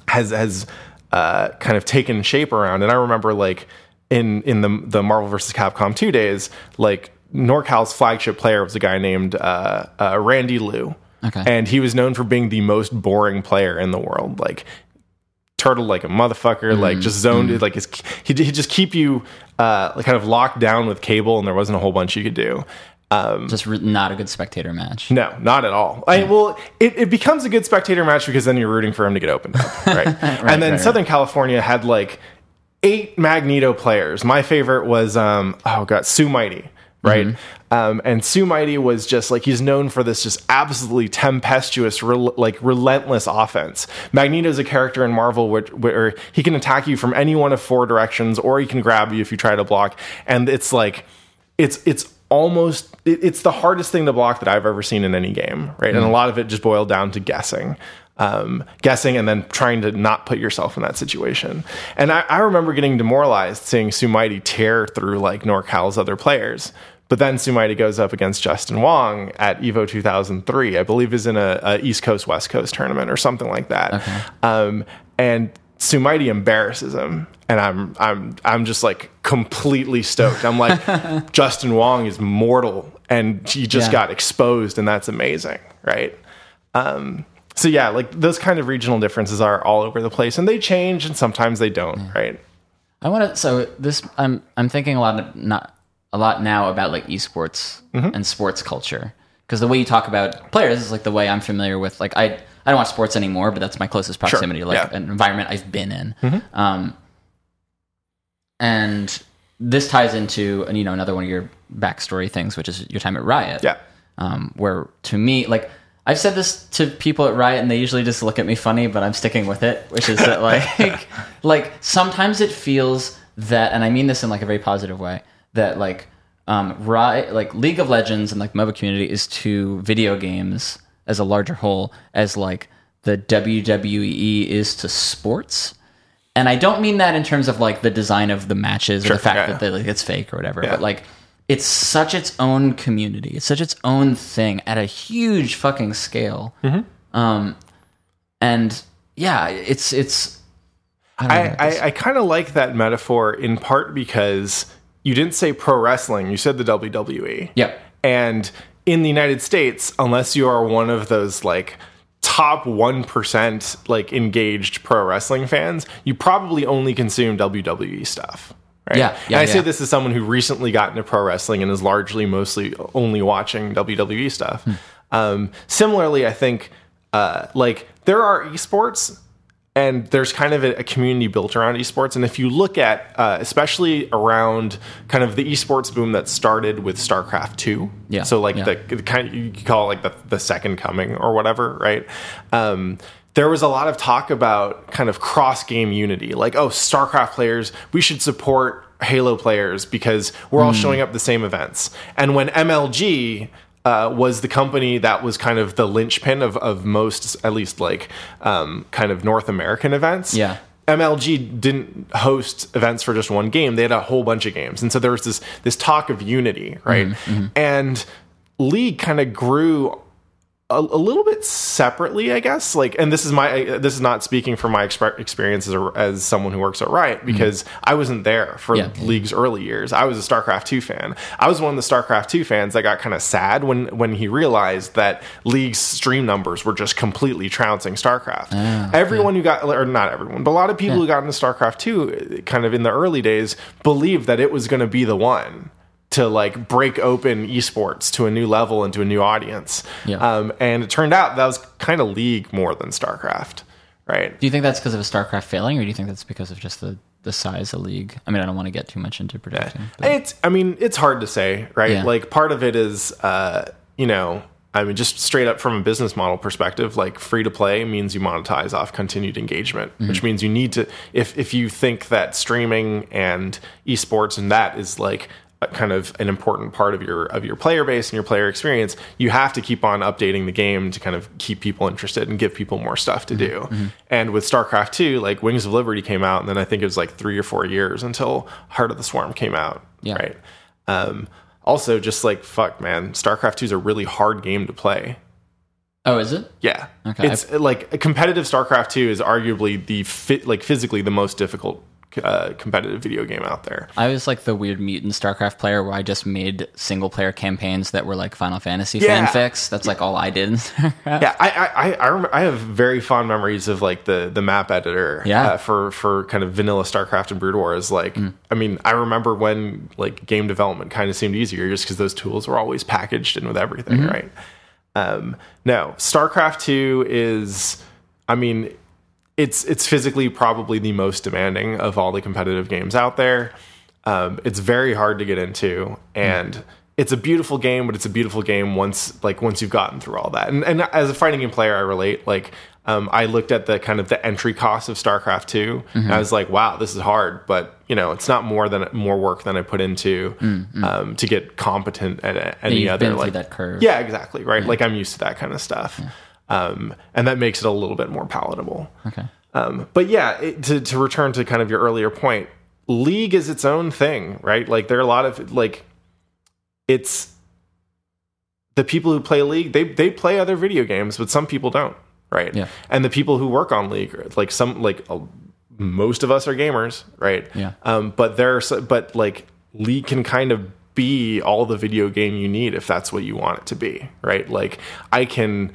Speaker 2: has has uh, kind of taken shape around. And I remember like in in the the Marvel vs. Capcom two days, like NorCal's flagship player was a guy named uh, uh, Randy Liu.
Speaker 1: Okay.
Speaker 2: And he was known for being the most boring player in the world. Like turtle like a motherfucker, like just zoned it, like his he he just keep you uh like kind of locked down with cable and there wasn't a whole bunch you could do.
Speaker 1: Um, just re- not a good spectator match.
Speaker 2: No, not at all. I well, it, it becomes a good spectator match because then you're rooting for him to get opened up, right? and then
Speaker 1: right,
Speaker 2: Southern California had like eight Magneto players. My favorite was um oh god, Sue Mighty, right? Um, and Sue Mighty was just like he's known for this just absolutely tempestuous, rel- like relentless offense. Magneto's a character in Marvel where, where he can attack you from any one of four directions, or he can grab you if you try to block, and it's like it's it's almost it, it's the hardest thing to block that I've ever seen in any game, right? And a lot of it just boiled down to guessing. Um, guessing and then trying to not put yourself in that situation. And I, I remember getting demoralized seeing Sumighty tear through like NorCal's other players. But then Sumighty goes up against Justin Wong at Evo 2003, I believe is in a, a East Coast West Coast tournament or something like that. Um, and Sumighty embarrasses him, and I'm I'm I'm just like completely stoked. I'm like, Justin Wong is mortal, and he just
Speaker 1: Yeah.
Speaker 2: got exposed, and that's amazing, right? Um, so yeah, like those kind of regional differences are all over the place, and they change, and sometimes they don't, right?
Speaker 1: I want to. So this, I'm I'm thinking a lot of, not a lot now about like esports
Speaker 2: Mm-hmm.
Speaker 1: and sports culture because the way you talk about players is like the way I'm familiar with. Like I I don't watch sports anymore, but that's my closest proximity, like
Speaker 2: yeah. Mm-hmm.
Speaker 1: an environment I've been in. Um, and this ties into you know another one of your backstory things, which is your time at Riot.
Speaker 2: Yeah,
Speaker 1: um, where to me, like I've said this to people at Riot, and they usually just look at me funny, but I'm sticking with it, which is that like, like sometimes it feels that, and I mean this in like a very positive way, that like um, Riot, like League of Legends and like MOBA community is to video games as a larger whole as like the WWE is to sports. And I don't mean that in terms of like the design of the matches or the fact
Speaker 2: yeah,
Speaker 1: that they, like, it's fake or whatever,
Speaker 2: Yeah.
Speaker 1: but like it's such its own community. It's such its own thing at a huge fucking scale.
Speaker 2: Mm-hmm.
Speaker 1: Um, and yeah, it's it's. I
Speaker 2: I, I, I kind of like that metaphor in part because you didn't say pro wrestling, you said the WWE.
Speaker 1: Yep.
Speaker 2: And in the United States, unless you are one of those like top 1% like engaged pro wrestling fans, you probably only consume WWE stuff. Right?
Speaker 1: Yeah, yeah,
Speaker 2: and I say
Speaker 1: yeah.
Speaker 2: this as someone who recently got into pro wrestling and is largely mostly only watching WWE stuff.
Speaker 1: Hmm.
Speaker 2: Um, similarly, I think uh, like there are esports and there's kind of a, a community built around esports. And if you look at, uh, especially around kind of the esports boom that started with StarCraft two,
Speaker 1: Yeah,
Speaker 2: So like
Speaker 1: yeah.
Speaker 2: the, the kind you could call it like the the second coming or whatever, right? Um, there was a lot of talk about kind of cross game unity, like oh, StarCraft players, we should support Halo players because we're all showing up the same events. And when MLG uh, was the company that was kind of the linchpin of, of most, at least like um, kind of North American events.
Speaker 1: Yeah.
Speaker 2: MLG didn't host events for just one game; they had a whole bunch of games, and so there was this this talk of unity, right? And League kind of grew a, a little bit separately, I guess. Like, and this is my this is not speaking from my exper- experience as, a, as someone who works at Riot mm-hmm. because I wasn't there for
Speaker 1: Yeah.
Speaker 2: League's early years. I was a StarCraft two fan. I was one of the StarCraft two fans that got kind of sad when when he realized that League's stream numbers were just completely trouncing StarCraft. Ah, everyone who got, or not everyone, but a lot of people who got into StarCraft two, kind of in the early days, believed that it was going to be the one to like break open esports to a new level and to a new audience.
Speaker 1: Yeah.
Speaker 2: Um, and it turned out that was kind of League more than StarCraft, right?
Speaker 1: Do you think that's because of a StarCraft failing, or do you think that's because of just the, the size of league? I mean, I don't want to get too much into predicting. but-
Speaker 2: It's, I mean, it's hard to say, right?
Speaker 1: Yeah.
Speaker 2: Like part of it is, uh, you know, I mean, just straight up from a business model perspective, like free to play means you monetize off continued engagement,
Speaker 1: Mm-hmm.
Speaker 2: which means you need to, if, if you think that streaming and esports and that is like, kind of an important part of your of your player base and your player experience you have to keep on updating the game to kind of keep people interested and give people more stuff to do
Speaker 1: Mm-hmm.
Speaker 2: and with starcraft 2 like wings of liberty came out and then i think it was like three or four years until heart of the swarm came out
Speaker 1: Yeah.
Speaker 2: right um, also just like fuck man starcraft 2 is a really hard game to play
Speaker 1: oh, is it?
Speaker 2: yeah
Speaker 1: Okay.
Speaker 2: it's like a competitive starcraft 2 is arguably the fit like physically the most difficult uh, competitive video game out there
Speaker 1: I was like the weird mutant StarCraft player where I just made single player campaigns that were like Final Fantasy
Speaker 2: Yeah.
Speaker 1: fanfics. That's like all I did. in StarCraft.
Speaker 2: yeah, I I I, I, rem- I have very fond memories of like the the map editor.
Speaker 1: Yeah.
Speaker 2: uh, for for kind of vanilla StarCraft and Brood Wars. Like,
Speaker 1: Mm.
Speaker 2: I mean, I remember when like game development kind of seemed easier just because those tools were always packaged in with everything,
Speaker 1: Mm-hmm.
Speaker 2: right? Um, no, StarCraft Two is, I mean, it's it's physically probably the most demanding of all the competitive games out there. Um, it's very hard to get into, and it's a beautiful game, but it's a beautiful game once like once you've gotten through all that. And and as a fighting game player, I relate. Like um, I looked at the kind of the entry cost of StarCraft two, and I was like, wow, this is hard, but you know, it's not more than more work than I put into um, to get competent at any other like
Speaker 1: that curve.
Speaker 2: Yeah, exactly. Right. Like I'm used to that kind of stuff. Um, and that makes it a little bit more palatable.
Speaker 1: Okay.
Speaker 2: Um, but yeah, it, to to return to kind of your earlier point, League is its own thing, right? Like there are a lot of like, it's the people who play League. They they play other video games, but some people don't, right?
Speaker 1: Yeah.
Speaker 2: And the people who work on League, like some like uh, most of us are gamers, right?
Speaker 1: Yeah.
Speaker 2: Um, but there's but like League can kind of be all the video game you need if that's what you want it to be, right? Like I can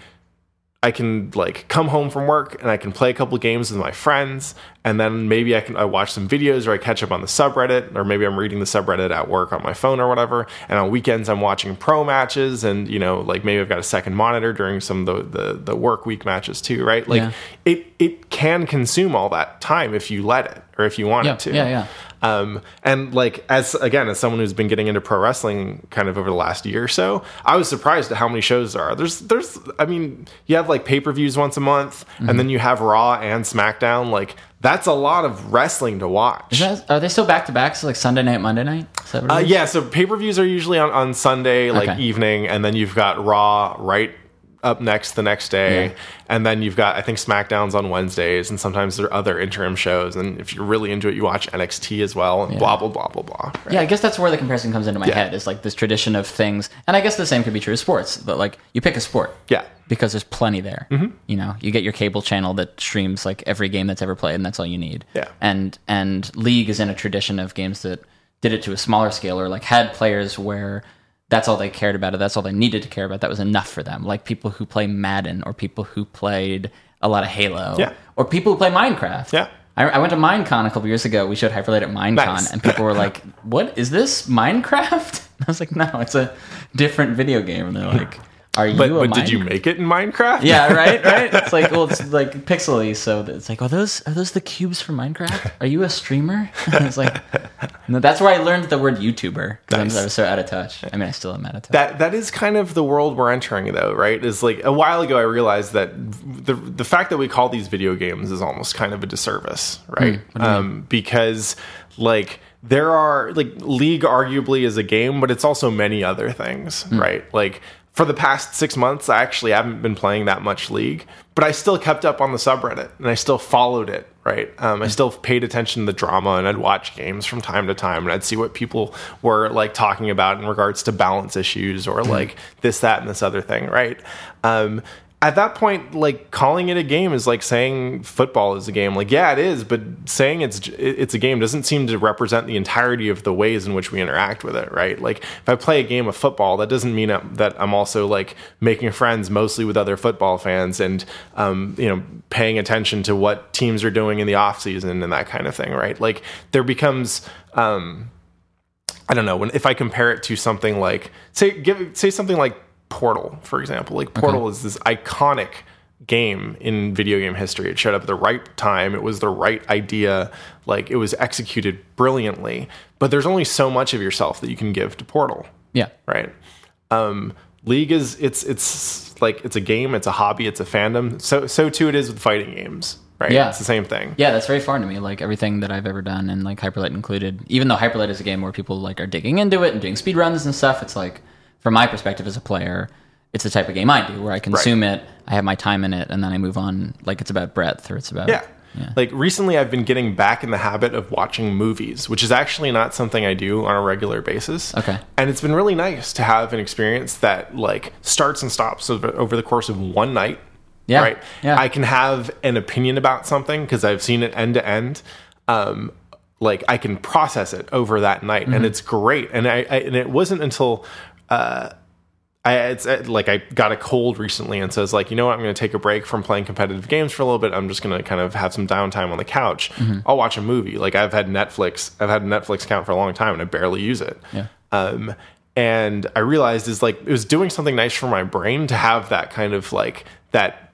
Speaker 2: I can like come home from work and I can play a couple games with my friends, and then maybe I can I watch some videos or I catch up on the subreddit, or maybe I'm reading the subreddit at work on my phone or whatever. And on weekends I'm watching pro matches, and you know like maybe I've got a second monitor during some of the the, the work week matches too, right? Like
Speaker 1: Yeah.
Speaker 2: it it can consume all that time if you let it or if you want
Speaker 1: Yeah,
Speaker 2: it to.
Speaker 1: yeah, yeah.
Speaker 2: Um, and like as again as someone who's been getting into pro wrestling kind of over the last year or so, I was surprised at how many shows there are. There's there's I mean you have like pay per views once a month,
Speaker 1: Mm-hmm.
Speaker 2: and then you have Raw and SmackDown. Like that's a lot of wrestling to watch.
Speaker 1: That- are they still back to back? So like Sunday night, Monday night? Is that what it
Speaker 2: Uh, yeah, so pay per views are usually on, on Sunday, like
Speaker 1: Okay.
Speaker 2: evening, and then you've got Raw right up next the next day,
Speaker 1: Yeah.
Speaker 2: and then you've got I think SmackDowns on Wednesdays, and sometimes there are other interim shows. And if you're really into it, you watch NXT as well, and blah blah blah blah blah. right?
Speaker 1: Yeah, I guess that's where the comparison comes into my
Speaker 2: Yeah.
Speaker 1: head. Is like this tradition of things, and I guess the same could be true of sports. But like, you pick a sport,
Speaker 2: Yeah.
Speaker 1: because there's plenty there.
Speaker 2: Mm-hmm.
Speaker 1: You know, you get your cable channel that streams like every game that's ever played, and that's all you need.
Speaker 2: Yeah.
Speaker 1: And and League is in a tradition of games that did it to a smaller scale, or like had players where that's all they cared about. Or that's all they needed to care about. That was enough for them. Like people who play Madden or people who played a lot of Halo.
Speaker 2: Yeah.
Speaker 1: Or people who play Minecraft.
Speaker 2: Yeah.
Speaker 1: I, I went to Minecon a couple years ago. We showed Hyperlight at Minecon,
Speaker 2: Nice.
Speaker 1: and people were like, "What is this Minecraft?" I was like, "No, it's a different video game." And they're like, "Are you
Speaker 2: But
Speaker 1: a
Speaker 2: but did you make it in Minecraft?
Speaker 1: Yeah, right, right. It's like, well, it's like pixely, so it's like, are those are those the cubes from Minecraft? Are you a streamer? And it's like, no, that's where I learned the word YouTuber because
Speaker 2: Nice.
Speaker 1: I was so out of touch. I mean, I still am out of touch.
Speaker 2: That that is kind of the world we're entering, though, right? Is like a while ago, I realized that the the fact that we call these video games is almost kind of a disservice, right? um, because like there are like League arguably is a game, but it's also many other things, right? Like for the past six months, I actually haven't been playing that much League, but I still kept up on the subreddit and I still followed it, right? Um, I still paid attention to the drama and I'd watch games from time to time and I'd see what people were like talking about in regards to balance issues or like this, that, and this other thing, right? Um, at that point, like calling it a game is like saying football is a game. Like, yeah, it is, but saying it's it's a game doesn't seem to represent the entirety of the ways in which we interact with it, right? Like, if I play a game of football, that doesn't mean that I'm also like making friends mostly with other football fans and um, you know paying attention to what teams are doing in the off season and that kind of thing, right? Like, there becomes. Um, I don't know when if I compare it to something like say give say something like Portal, for example. Like Portal is this iconic game in video game history. It showed up at the right time. It was the right idea. Like it was executed brilliantly. But there's only so much of yourself that you can give to Portal,
Speaker 1: yeah,
Speaker 2: right? Um, League is it's it's like it's a game, it's a hobby, it's a fandom. So so too it is with fighting games, right?
Speaker 1: Yeah.
Speaker 2: It's the same thing.
Speaker 1: yeah, that's very foreign to me. Like everything that I've ever done, and like Hyperlight included. Even though Hyperlight is a game where people like are digging into it and doing speed runs and stuff, it's like from my perspective as a player, it's the type of game I do where I consume it, I have my time in it, and then I move on. Like it's about breadth or it's about
Speaker 2: Yeah. Like recently, I've been getting back in the habit of watching movies, which is actually not something I do on a regular basis.
Speaker 1: Okay.
Speaker 2: And it's been really nice to have an experience that like starts and stops over, over the course of one night.
Speaker 1: Yeah.
Speaker 2: Right.
Speaker 1: Yeah.
Speaker 2: I can have an opinion about something because I've seen it end to end. Um, like I can process it over that night,
Speaker 1: Mm-hmm.
Speaker 2: and it's great. And I, I and it wasn't until uh, I it's uh, like I got a cold recently and says like you know what I'm going to take a break from playing competitive games for a little bit. I'm just going to kind of have some downtime on the couch.
Speaker 1: Mm-hmm.
Speaker 2: I'll watch a movie. Like I've had Netflix. I've had a Netflix account for a long time and I barely use it.
Speaker 1: Yeah.
Speaker 2: Um, and I realized is like it was doing something nice for my brain to have that kind of like that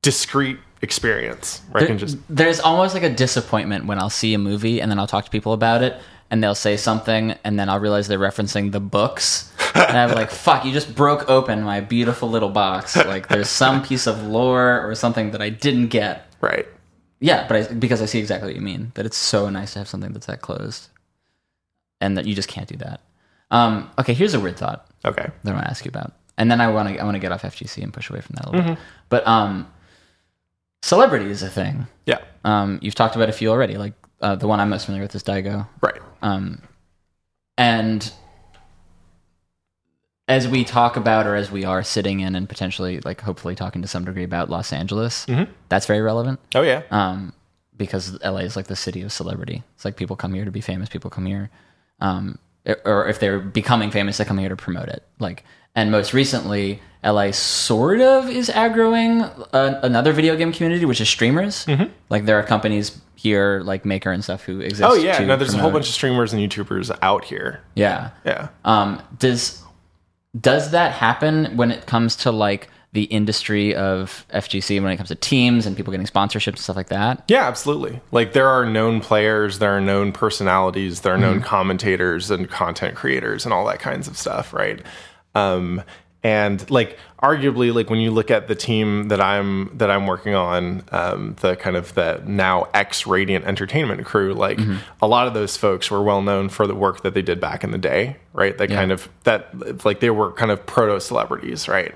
Speaker 2: discrete experience where I can just
Speaker 1: There's almost like a disappointment when I'll see a movie and then I'll talk to people about it and they'll say something and then I'll realize they're referencing the books. And I'm like, fuck, you just broke open my beautiful little box. Like there's some piece of lore or something that I didn't get.
Speaker 2: right.
Speaker 1: Yeah, but I, because I see exactly what you mean. That it's so nice to have something that's that closed. And that you just can't do that. Um, okay, here's a weird thought
Speaker 2: Okay.
Speaker 1: that I want to ask you about, and then I want to I want to get off FGC and push away from that a little bit. But um, celebrity is a thing.
Speaker 2: Yeah.
Speaker 1: Um, you've talked about a few already. Like uh, the one I'm most familiar with is Daigo.
Speaker 2: Right.
Speaker 1: Um, and as we talk about, or as we are sitting in, and potentially, like, hopefully, talking to some degree about Los Angeles, that's very relevant.
Speaker 2: Oh yeah.
Speaker 1: Um, because LA is like the city of celebrity. It's like people come here to be famous. People come here, um, or if they're becoming famous, they come here to promote it. Like, and most recently, LA sort of is aggroing a, another video game community, which is streamers. Like, there are companies here, like Maker and stuff, who exist.
Speaker 2: Oh yeah. No, there's a whole bunch of streamers and YouTubers out here.
Speaker 1: Yeah.
Speaker 2: Yeah.
Speaker 1: Um, does does that happen when it comes to like the industry of FGC when it comes to teams and people getting sponsorships and stuff like that?
Speaker 2: Yeah, absolutely. Like there are known players, there are known personalities, there are known commentators and content creators and all that kinds of stuff, right? Um, and like arguably, like when you look at the team that I'm that I'm working on, um, the kind of the now ex Radiant Entertainment crew, like a lot of those folks were well known for the work that they did back in the day, right? That kind of that like they were kind of proto celebrities, right?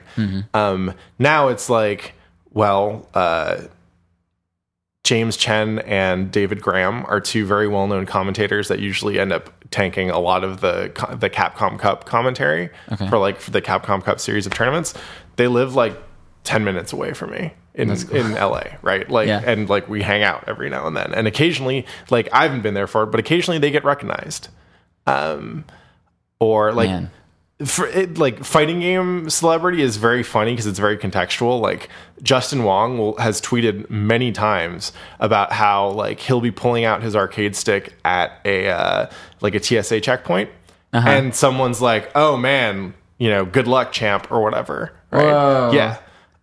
Speaker 2: Um, now it's like, well, uh, James Chen and David Graham are two very well-known commentators that usually end up tanking a lot of the the Capcom Cup commentary for like for the Capcom Cup series of tournaments. They live like 10 minutes away from me in in LA, right? Like
Speaker 1: Yeah.
Speaker 2: and like we hang out every now and then. And occasionally like I haven't been there for it, but occasionally they get recognized. Um or like
Speaker 1: Man.
Speaker 2: For it, like fighting game celebrity is very funny because it's very contextual. Like Justin Wong will, has tweeted many times about how like he'll be pulling out his arcade stick at a uh, like a TSA checkpoint, and someone's like, "Oh man, you know, good luck, champ," or whatever. Right?
Speaker 1: Whoa.
Speaker 2: Yeah.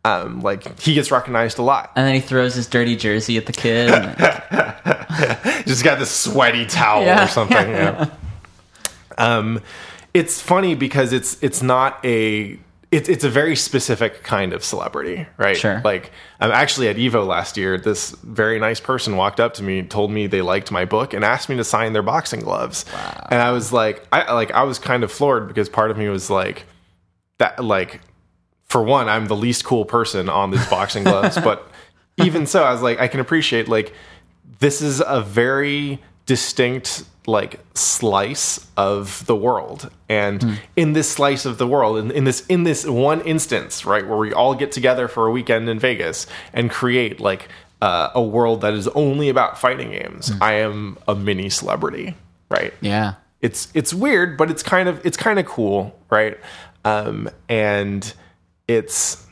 Speaker 2: Um, like he gets recognized a lot.
Speaker 1: And then he throws his dirty jersey at the kid.
Speaker 2: Just got this sweaty towel
Speaker 1: Yeah.
Speaker 2: or something. yeah. Um, it's funny because it's it's not a it's it's a very specific kind of celebrity, right?
Speaker 1: Sure.
Speaker 2: Like I'm actually at Evo last year. This very nice person walked up to me, told me they liked my book, and asked me to sign their boxing gloves. Wow. And I was like, I like I was kind of floored because part of me was like that like for one, I'm the least cool person on these boxing gloves, but even so, I was like, I can appreciate like this is a very distinct like slice of the world and in this slice of the world in, in this in this one instance right where we all get together for a weekend in vegas and create like uh, a world that is only about fighting games i am a mini celebrity right
Speaker 1: yeah.
Speaker 2: it's it's weird, but it's kind of it's kind of cool, right? Um, and it's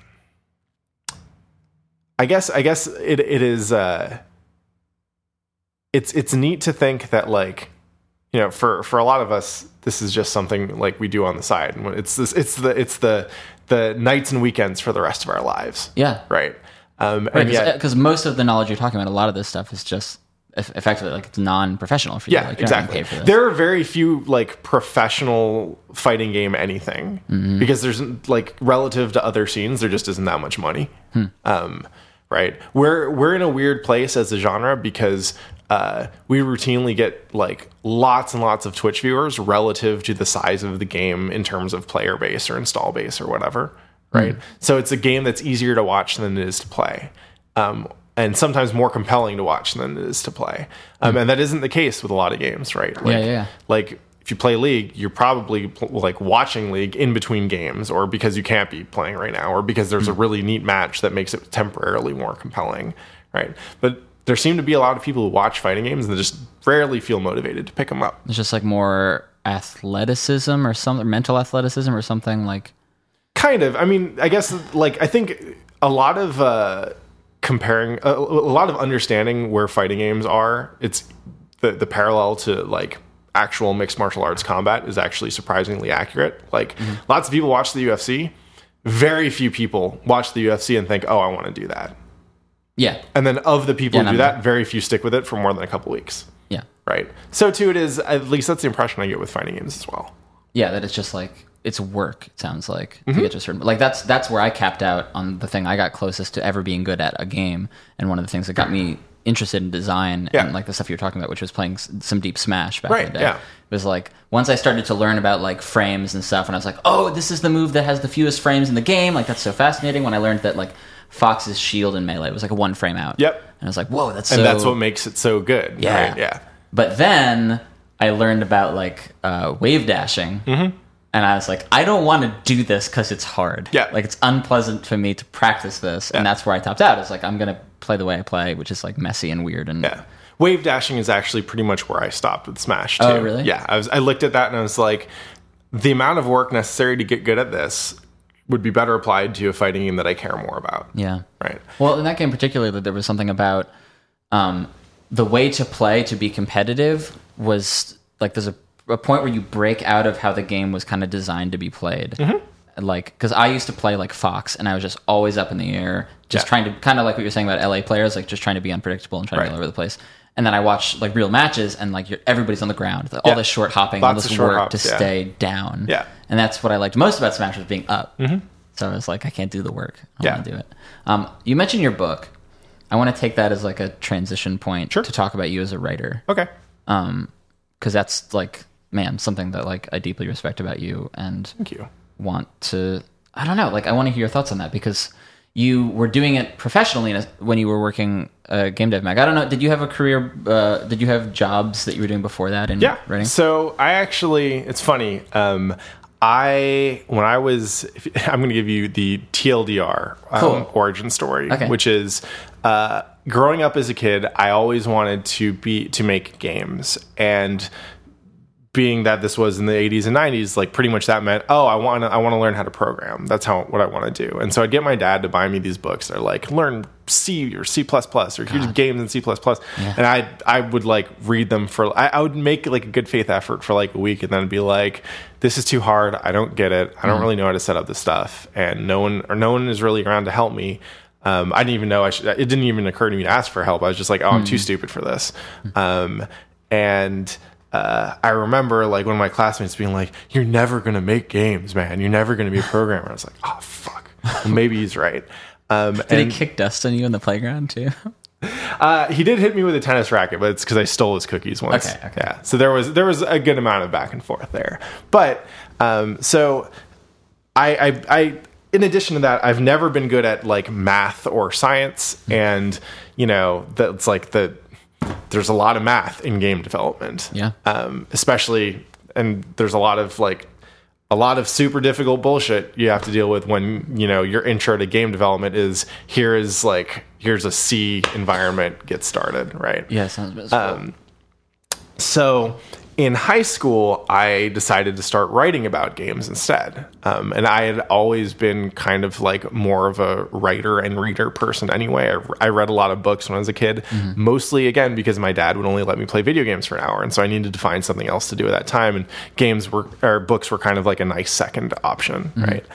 Speaker 2: I guess I guess it it is uh, it's it's neat to think that like you know for for a lot of us this is just something like we do on the side and it's this it's the it's the the nights and weekends for the rest of our lives
Speaker 1: Yeah.
Speaker 2: right um
Speaker 1: Because most of the knowledge you're talking about, a lot of this stuff is just effectively like it's non-professional for you.
Speaker 2: Yeah,
Speaker 1: like, you're not getting
Speaker 2: exactly.
Speaker 1: for.
Speaker 2: There are very few like professional fighting game anything
Speaker 1: Mm-hmm.
Speaker 2: because there's like relative to other scenes, there just isn't that much money.
Speaker 1: Hmm.
Speaker 2: Um, right? We're we're in a weird place as a genre because uh, we routinely get like lots and lots of Twitch viewers relative to the size of the game in terms of player base or install base or whatever. Right. So it's a game that's easier to watch than it is to play. Um, and sometimes more compelling to watch than it is to play. Um, and that isn't the case with a lot of games, right? Like,
Speaker 1: yeah, yeah.
Speaker 2: Like if you play League, you're probably like watching League in between games, or because you can't be playing right now, or because there's a really neat match that makes it temporarily more compelling, right? But there seem to be a lot of people who watch fighting games and they just rarely feel motivated to pick them up.
Speaker 1: It's just like more athleticism or some mental athleticism or something like.
Speaker 2: kind of i mean i guess like i think a lot of uh comparing a, a lot of understanding where fighting games are it's the the parallel to like actual mixed martial arts combat is actually surprisingly accurate like lots of people watch the ufc very few people watch the ufc and think oh i want to do that
Speaker 1: Yeah.
Speaker 2: and then of the people
Speaker 1: Yeah,
Speaker 2: who do that very few stick with it for more than a couple weeks
Speaker 1: Yeah.
Speaker 2: right so too it is at least that's the impression i get with fighting games as well
Speaker 1: Yeah, that it's just like it's work. It sounds like
Speaker 2: Mm-hmm.
Speaker 1: to get to a certain like that's that's where I capped out on the thing I got closest to ever being good at a game, and one of the things that got me interested in design
Speaker 2: Yeah.
Speaker 1: and like the stuff you were talking about, which was playing some deep Smash back
Speaker 2: Right,
Speaker 1: in the day.
Speaker 2: yeah.
Speaker 1: It was like once I started to learn about like frames and stuff, and I was like, oh, this is the move that has the fewest frames in the game. Like that's so fascinating. When I learned that like Fox's shield in melee was like a one frame out.
Speaker 2: Yep.
Speaker 1: And I was like, whoa, that's so...
Speaker 2: and that's what makes it so good
Speaker 1: yeah.
Speaker 2: right? yeah
Speaker 1: But then I learned about like uh, wave dashing,
Speaker 2: Mm-hmm.
Speaker 1: and I was like, I don't want to do this because it's hard.
Speaker 2: Yeah.
Speaker 1: like it's unpleasant for me to practice this, and that's where I topped out. It's like I'm gonna play the way I play, which is like messy and weird and
Speaker 2: Yeah. Wave dashing is actually pretty much where I stopped with Smash too.
Speaker 1: Oh, really?
Speaker 2: Yeah. I was I looked at that and I was like, the amount of work necessary to get good at this would be better applied to a fighting game that I care more about.
Speaker 1: yeah.
Speaker 2: Right.
Speaker 1: Well, in that game particularly, there was something about um, the way to play to be competitive was like there's a, a point where you break out of how the game was kind of designed to be played.
Speaker 2: Mm-hmm.
Speaker 1: Like, because I used to play like Fox, and I was just always up in the air, just
Speaker 2: Yeah.
Speaker 1: trying to kind of like what you're saying about LA players, like just trying to be unpredictable and trying to
Speaker 2: Right.
Speaker 1: be all over the place. And then I watch like real matches, and like you're, everybody's on the ground, all
Speaker 2: Yeah.
Speaker 1: this short hopping, all this work
Speaker 2: hops,
Speaker 1: to
Speaker 2: yeah.
Speaker 1: stay down.
Speaker 2: Yeah.
Speaker 1: and that's what I liked most about Smash was being up. So I was like, I can't do the work. I
Speaker 2: Yeah.
Speaker 1: want to do it. Um, you mentioned your book. I want to take that as like a transition point
Speaker 2: Sure.
Speaker 1: to talk about you as a writer,
Speaker 2: Okay.
Speaker 1: Um, because that's like, man, something that like I deeply respect about you and
Speaker 2: Thank you.
Speaker 1: want to. I don't know. Like, I want to hear your thoughts on that because you were doing it professionally in a, when you were working uh, game dev mag. I don't know. Did you have a career? Uh, did you have jobs that you were doing before that in
Speaker 2: Yeah.
Speaker 1: writing?
Speaker 2: So I actually, it's funny. Um, I when I was, I'm going to give you the TLDR um,
Speaker 1: Cool.
Speaker 2: origin story,
Speaker 1: Okay.
Speaker 2: which is uh, growing up as a kid. I always wanted to be to make games, and being that this was in the 80s and 90s, like pretty much that meant, oh, I want to I want to learn how to program. That's how what I want to do. And so I'd get my dad to buy me these books. They're like learn C or C++ or here's games in C++. And I I would like read them for I, I would make like a good faith effort for like a week and then be like this is too hard. I don't get it. I don't really know how to set up this stuff and no one or no one is really around to help me. Um, I didn't even know I should, it didn't even occur to me to ask for help. I was just like, oh, I'm too stupid for this. Um, and uh, I remember like one of my classmates being like, "You're never gonna make games, man. You're never gonna be a programmer." I was like, "Oh fuck, well, maybe he's right." Um,
Speaker 1: Did
Speaker 2: and
Speaker 1: he kick dust on you in the playground too?
Speaker 2: uh, he did hit me with a tennis racket, but it's because I stole his cookies once.
Speaker 1: Okay, okay.
Speaker 2: Yeah, so there was there was a good amount of back and forth there. But um, so I, I I in addition to that, I've never been good at like math or science, and you know that's like the there's a lot of math in game development.
Speaker 1: Yeah.
Speaker 2: Um, especially, and there's a lot of like a lot of super difficult bullshit you have to deal with when you know your intro to game development is here is like here's a C environment get started, right?
Speaker 1: Yeah, sounds miserable.
Speaker 2: So in high school, I decided to start writing about games instead. Um, and I had always been kind of like more of a writer and reader person anyway. I, I read a lot of books when I was a kid, mostly again because my dad would only let me play video games for an hour. And so I needed to find something else to do at that time. And games were, or books were kind of like a nice second option, right?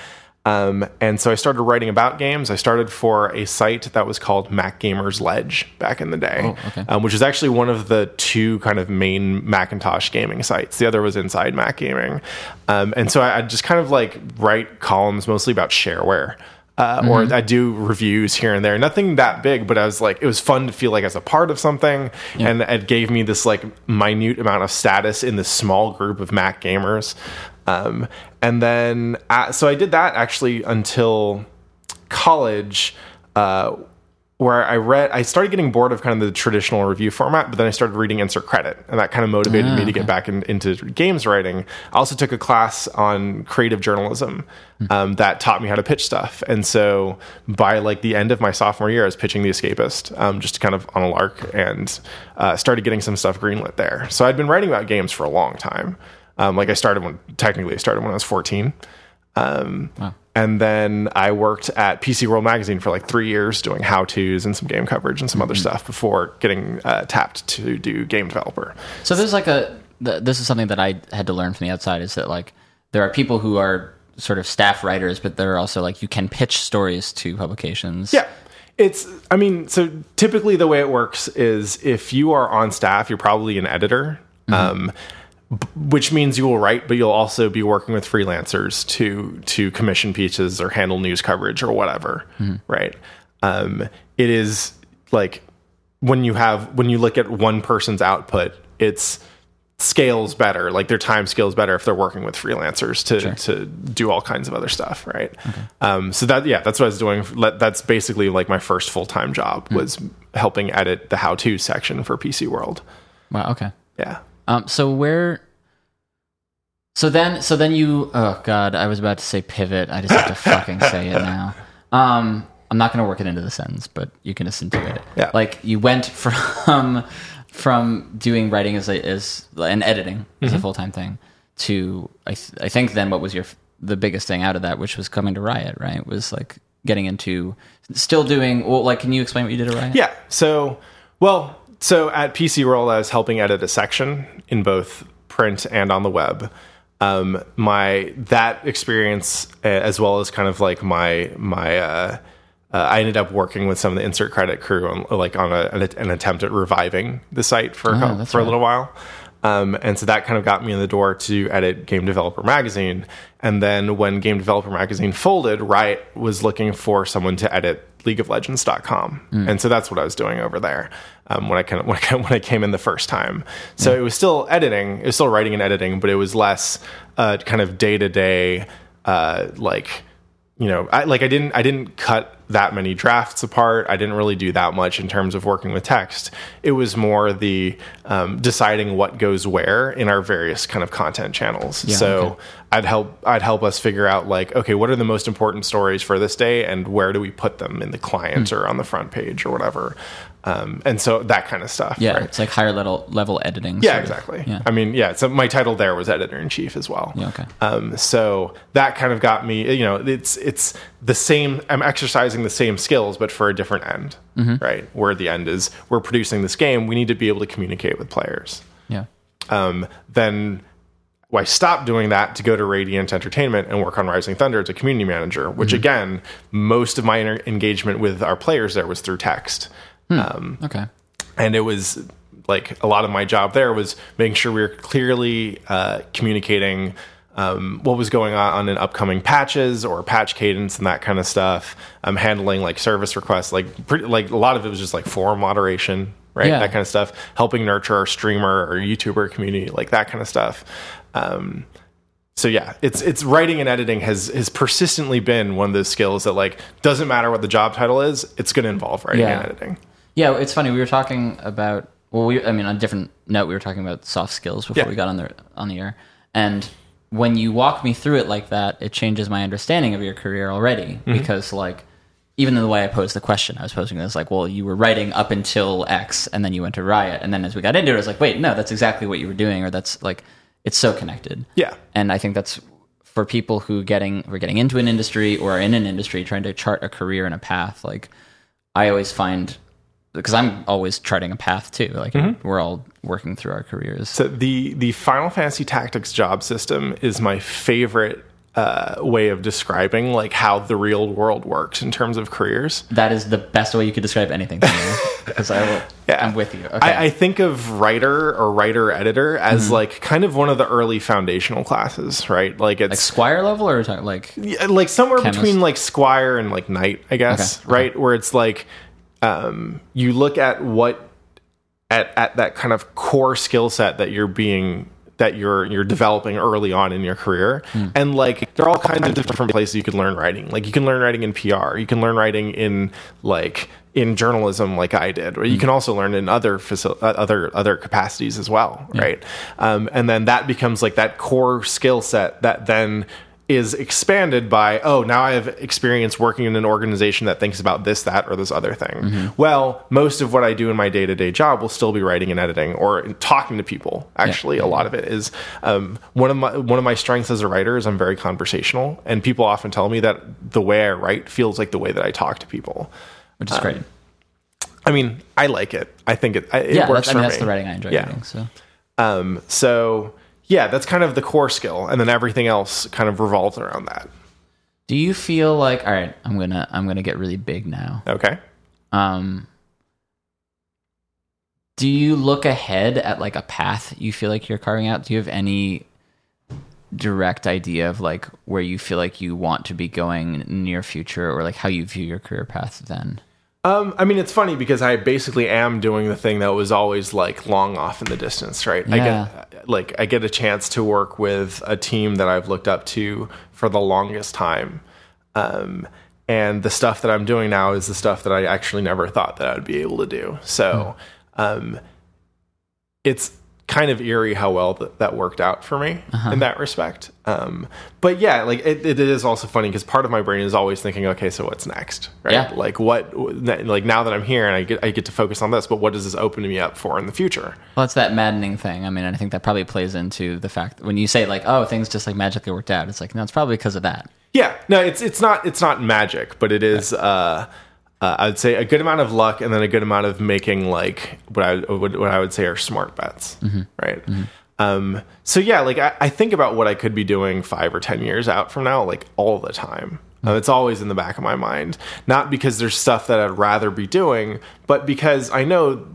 Speaker 2: Um, and so I started writing about games. I started for a site that was called Mac Gamers Ledge back in the day,
Speaker 1: okay.
Speaker 2: um, which is actually one of the two kind of main Macintosh gaming sites. The other was Inside Mac Gaming. Um, and so I, I just kind of like write columns mostly about shareware. Uh, Or I do reviews here and there. Nothing that big, but I was like, it was fun to feel like as a part of something, and it gave me this like minute amount of status in this small group of Mac gamers. Um, and then, uh, so I did that actually until college, uh, where I read, I started getting bored of kind of the traditional review format, but then I started reading insert credit, and that kind of motivated me to get back in, into games writing. I also took a class on creative journalism um, that taught me how to pitch stuff, and so by like the end of my sophomore year, I was pitching The Escapist, um, just kind of on a lark, and uh, started getting some stuff greenlit there. So I'd been writing about games for a long time. Um, like I started when technically I started when I was 14. Um, And then I worked at PC World Magazine for like three years doing how tos and some game coverage and some other stuff before getting uh, tapped to do game developer.
Speaker 1: So there's like a th- this is something that I had to learn from the outside is that like there are people who are sort of staff writers, but there are also like you can pitch stories to publications.
Speaker 2: Yeah. It's, I mean, so typically the way it works is if you are on staff, you're probably an editor. Um, b- which means you will write, but you'll also be working with freelancers to to commission pieces or handle news coverage or whatever, right? Um, it is like when you have when you look at one person's output, it's scales better, like their time scales better if they're working with freelancers to to do all kinds of other stuff, right? Um, so that yeah, that's what I was doing. That's basically like my first full time job was helping edit the how to section for PC World.
Speaker 1: Wow. Okay.
Speaker 2: Yeah.
Speaker 1: Um. So where? So then, so then you. Oh God, I was about to say pivot. I just have to fucking say it now. Um. I'm not going to work it into the sentence, but you can intuit it.
Speaker 2: Yeah.
Speaker 1: Like you went from from doing writing as a, as and editing as a
Speaker 2: Mm-hmm.
Speaker 1: full time thing to I th- I think then what was your the biggest thing out of that, which was coming to Riot, right? Was like getting into still doing well. Like, can you explain what you did at Riot?
Speaker 2: Yeah. So, well, so at PC World, I was helping edit a section in both print and on the web. Um, my that experience, as well as kind of like my my, uh, uh, I ended up working with some of the insert credit crew on like on a, an, an attempt at reviving the site for a cou-
Speaker 1: that's
Speaker 2: for a little while. Um, and so that kind of got me in the door to edit Game Developer Magazine. And then when Game Developer Magazine folded, Riot was looking for someone to edit league of LeagueofLegends.com. And so that's what I was doing over there um, when I kind of when I, when I came in the first time. So it was still editing, it was still writing and editing, but it was less uh, kind of day to day, like you know, I, like I didn't I didn't cut that many drafts apart. I didn't really do that much in terms of working with text. It was more the um, deciding what goes where in our various kind of content channels. so I'd help I'd help us figure out like okay what are the most important stories for this day and where do we put them in the client or on the front page or whatever um, and so that kind of stuff
Speaker 1: Yeah,
Speaker 2: right?
Speaker 1: it's like higher level level editing.
Speaker 2: yeah exactly
Speaker 1: Yeah.
Speaker 2: I mean yeah so my title there was editor in chief as well
Speaker 1: Yeah, okay.
Speaker 2: um, so that kind of got me you know it's it's the same I'm exercising the same skills but for a different end
Speaker 1: Mm-hmm.
Speaker 2: right where the end is we're producing this game we need to be able to communicate with players
Speaker 1: Yeah.
Speaker 2: um, then I stopped doing that to go to Radiant Entertainment and work on Rising Thunder as a community manager, which again, most of my engagement with our players there was through text.
Speaker 1: Okay.
Speaker 2: And it was like a lot of my job there was making sure we were clearly uh, communicating um, what was going on in upcoming patches or patch cadence and that kind of stuff. I'm handling like service requests, like pretty, like a lot of it was just like forum moderation, right?
Speaker 1: Yeah.
Speaker 2: That kind of stuff. Helping nurture our streamer or YouTuber community, like that kind of stuff. Um, so yeah, it's it's writing and editing has has persistently been one of those skills that like doesn't matter what the job title is, it's going to involve writing
Speaker 1: Yeah.
Speaker 2: and editing.
Speaker 1: Yeah, it's funny. We were talking about well, we I mean on a different note, we were talking about soft skills before
Speaker 2: Yeah.
Speaker 1: we got on the on the air. And when you walk me through it like that, it changes my understanding of your career already mm-hmm. because like even the way I posed the question, I was posing it as like, well, you were writing up until X and then you went to Riot. And then as we got into it, I was like, wait, no, that's exactly what you were doing, or that's like it's so connected.
Speaker 2: Yeah.
Speaker 1: And I think that's for people who getting who are getting into an industry or are in an industry trying to chart a career and a path. Like I always find because I'm always charting a path too. Like we're all working through our careers.
Speaker 2: So the the Final Fantasy Tactics job system is my favorite uh, way of describing like how the real world works in terms of careers.
Speaker 1: that is the best way you could describe anything to me. Because I will,
Speaker 2: Yeah.
Speaker 1: I'm with you. Okay.
Speaker 2: I, I think of writer or writer editor as
Speaker 1: Mm-hmm.
Speaker 2: like kind of one of the early foundational classes, right? Like it's
Speaker 1: Squire level or like
Speaker 2: Yeah, like somewhere
Speaker 1: Chemist.
Speaker 2: between like Squire and like Knight, I guess,
Speaker 1: Okay,
Speaker 2: right? Where it's like um, you look at what at at that kind of core skill set that you're being that you're you're developing early on in your career. And like there are all kinds of different places you can learn writing. Like you can learn writing in PR you can learn writing in like in journalism like I did. Or you can also learn in other facil- uh, other other capacities as well right? Um, and then that becomes like that core skill set that then is expanded by oh now i have experience working in an organization that thinks about this that or this other thing. Well most of what i do in my day-to-day job will still be writing and editing or talking to people. Actually a lot of it is um, one of my one of my strengths as a writer is i'm very conversational and people often tell me that the way i write feels like the way that i talk to people.
Speaker 1: Which is great.
Speaker 2: i mean i like it. I think it, it
Speaker 1: Yeah,
Speaker 2: works
Speaker 1: that's, I mean, that's
Speaker 2: me.
Speaker 1: the writing I enjoy
Speaker 2: Yeah.
Speaker 1: reading. So.
Speaker 2: Um, so yeah that's kind of the core skill and then everything else kind of revolves around that
Speaker 1: do you feel like all right? I'm gonna I'm gonna get really big now.
Speaker 2: okay
Speaker 1: Um, do you look ahead at like a path you feel like you're carving out? Do you have any direct idea of like where you feel like you want to be going near future or like how you view your career path then?
Speaker 2: Um, I mean, it's funny because I basically am doing the thing that was always like long off in the distance, right? I
Speaker 1: Yeah.
Speaker 2: get like I get a chance to work with a team that I've looked up to for the longest time. Um, and the stuff that I'm doing now is the stuff that I actually never thought that I would be able to do. So, um, it's kind of eerie how well that, that worked out for me in that respect. Um, but yeah, like it, it is also funny because part of my brain is always thinking, okay, so what's next, right?
Speaker 1: Yeah.
Speaker 2: Like what, like now that I'm here and I get I get to focus on this, but what does this open me up for in the future?
Speaker 1: Well, it's that maddening thing. I mean, I think that probably plays into the fact that when you say like, oh, things just like magically worked out. It's like no, it's probably because of that.
Speaker 2: Yeah, no, it's it's not it's not magic, but it is. Uh, uh, I'd say a good amount of luck, and then a good amount of making like what I would what I would say are smart bets, right? Um, so yeah, like I, I think about what I could be doing five or ten years out from now, like all the time. Uh, it's always in the back of my mind, not because there's stuff that I'd rather be doing, but because I know,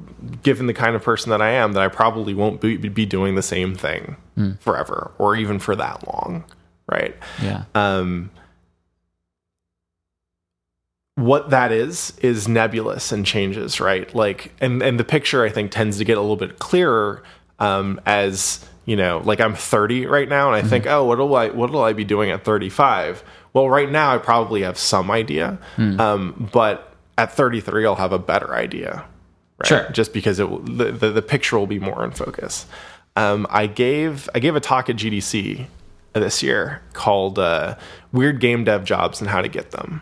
Speaker 2: given the kind of person that I am, that I probably won't be, be doing the same thing forever or even for that long, right?
Speaker 1: Yeah.
Speaker 2: um, what that is is nebulous and changes right like and and the picture i think tends to get a little bit clearer um, as you know like i'm 30 right now and i think oh what will i what will i be doing at 35 well right now i probably have some idea um, but at 33 i'll have a better idea right?
Speaker 1: Sure.
Speaker 2: just because it will, the, the the picture will be more in focus um, i gave i gave a talk at gdc this year called uh, "Weird Game Dev Jobs and How to Get Them."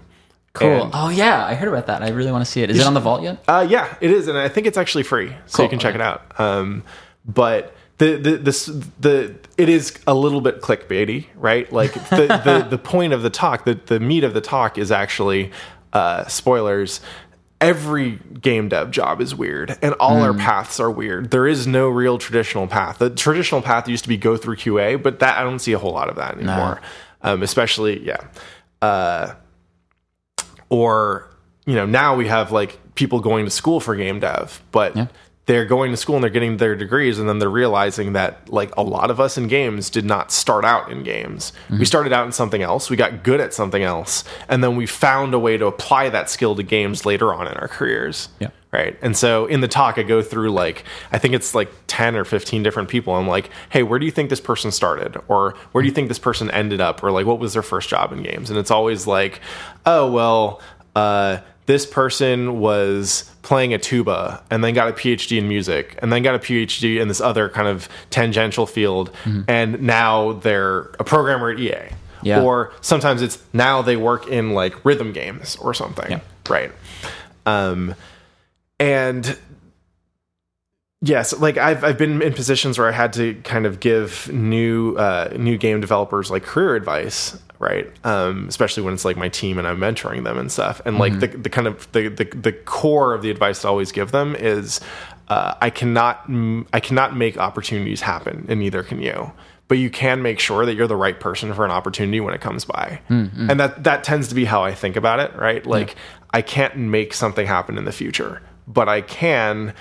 Speaker 1: Cool.
Speaker 2: And-
Speaker 1: oh yeah, I heard about that. I really want to see it. Is it on the vault yet?
Speaker 2: Uh, yeah, it is, and I think it's actually free, so
Speaker 1: Cool,
Speaker 2: you can check
Speaker 1: okay.
Speaker 2: it out. Um, but the the this the it is a little bit clickbaity, right? Like the the, the point of the talk, the the meat of the talk is actually uh, spoilers. Every game dev job is weird, and all our paths are weird. There is no real traditional path. The traditional path used to be go through QA, but that I don't see a whole lot of that anymore. Um, especially, yeah. Uh, or you know now we have like people going to school for game dev but
Speaker 1: Yeah.
Speaker 2: they're going to school and they're getting their degrees and then they're realizing that like a lot of us in games did not start out in games. Mm-hmm. We started out in something else. We got good at something else. And then we found a way to apply that skill to games later on in our careers.
Speaker 1: Yeah.
Speaker 2: right? And so in the talk i go through like i think it's like 10 or 15 different people. I'm like hey where do you think this person started? Or where do you think this person ended up? Or like what was their first job in games? And it's always like oh well uh this person was playing a tuba and then got a PhD in music and then got a PhD in this other kind of tangential field and now they're a programmer at EA.
Speaker 1: Yeah.
Speaker 2: Or sometimes it's now they work in like rhythm games or something.
Speaker 1: Yeah.
Speaker 2: Right. Um and yes like I've, I've been in positions where i had to kind of give new uh, new game developers like career advice right? Um, especially when it's like my team and i'm mentoring them and stuff. And like the, the kind of the, the the core of the advice i always give them is uh, i cannot i cannot make opportunities happen and neither can you. But you can make sure that you're the right person for an opportunity when it comes by. And that that tends to be how i think about it right? Like i can't make something happen in the future but i can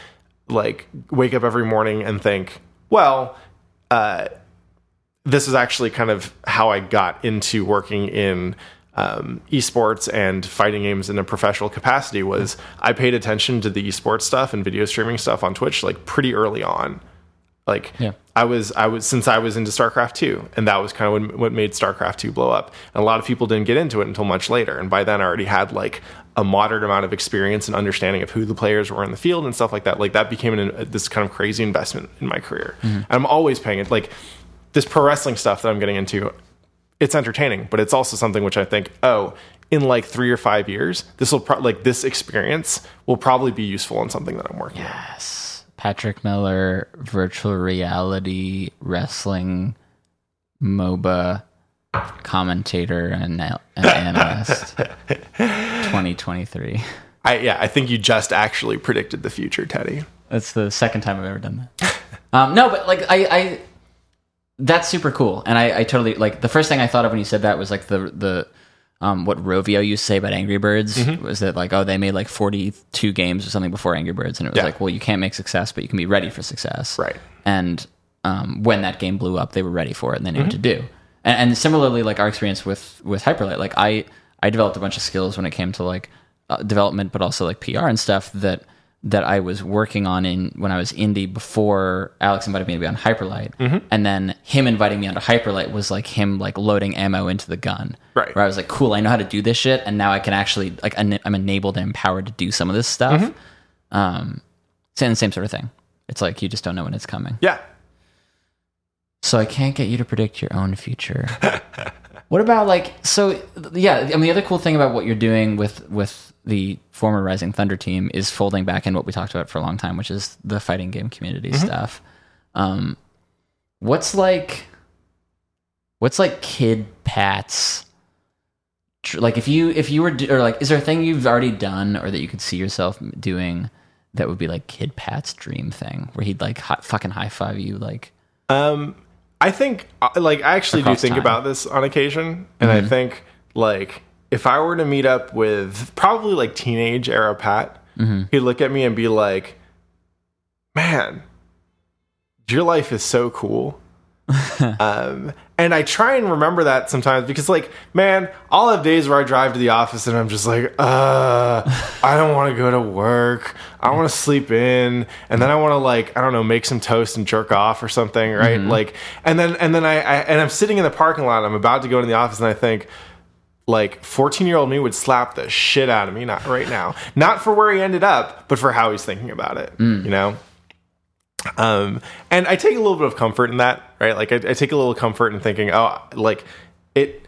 Speaker 2: like wake up every morning and think, well, uh, this is actually kind of how I got into working in um, esports and fighting games in a professional capacity. Was I paid attention to the esports stuff and video streaming stuff on Twitch like pretty early on. Like
Speaker 1: Yeah.
Speaker 2: I was, I was since I was into StarCraft two, and that was kind of what, made StarCraft two blow up. And a lot of people didn't get into it until much later, and by then I already had like a moderate amount of experience and understanding of who the players were in the field and stuff like that. Like that became an, this kind of crazy investment in my career. And I'm always paying it. Like this pro wrestling stuff that I'm getting into, it's entertaining, but it's also something which I think, oh, in like three or five years, this will pro- like this experience will probably be useful in something that I'm working on.
Speaker 1: Yes. Patrick Miller, virtual reality wrestling MOBA commentator and, and analyst 2023.
Speaker 2: I yeah, I think you just actually predicted the future, Teddy.
Speaker 1: That's the second time I've ever done that. um, no, but like I, I, that's super cool, and I, I totally like the first thing I thought of when you said that was like the the um, what Rovio used to say about Angry Birds
Speaker 2: Mm-hmm.
Speaker 1: was that like oh they made like forty two games or something before Angry Birds, and it was
Speaker 2: Yeah.
Speaker 1: like well you can't make success, but you can be ready for success,
Speaker 2: Right.
Speaker 1: And um, when that game blew up, they were ready for it and they knew what to
Speaker 2: Mm-hmm.
Speaker 1: do. And, and similarly, like our experience with with Hyperlight, like I I developed a bunch of skills when it came to like uh, development, but also like PR and stuff that that I was working on in when I was indie before Alex invited me to be on Hyperlight,
Speaker 2: Mm-hmm.
Speaker 1: and then him inviting me onto Hyperlight was like him like loading ammo into the gun,
Speaker 2: Right.
Speaker 1: Where I was like, cool, I know how to do this shit, and now I can actually like en- I'm enabled and empowered to do some of this stuff.
Speaker 2: Mm-hmm.
Speaker 1: Um, same the same sort of thing. It's like you just don't know when it's coming.
Speaker 2: Yeah.
Speaker 1: So I can't get you to predict your own future. what about like so yeah, I mean the other cool thing about what you're doing with with the former Rising Thunder team is folding back in what we talked about for a long time, which is the fighting game community stuff. Um what's like what's like kid Pat's tr- like if you if you were do, or like is there a thing you've already done or that you could see yourself doing that would be like kid Pat's dream thing where he'd like hi- fucking high five you like
Speaker 2: Um, I think, uh, like, I actually do think
Speaker 1: time.
Speaker 2: about this on occasion, and I think, like, if I were to meet up with probably like teenage era Pat, he'd look at me and be like, "Man, your life is so cool." um, and I try and remember that sometimes because, like, man, I'll have days where I drive to the office and I'm just like, uh, I don't want to go to work. I want to sleep in, and then I want to like, I don't know, make some toast and jerk off or something, right? Like, and then and then I, I and I'm sitting in the parking lot. I'm about to go into the office, and I think, like 14 year old me would slap the shit out of me not right now not for where he ended up but for how he's thinking about it you know Um, and I take a little bit of comfort in that, right? Like I, I take a little comfort in thinking, oh, like it.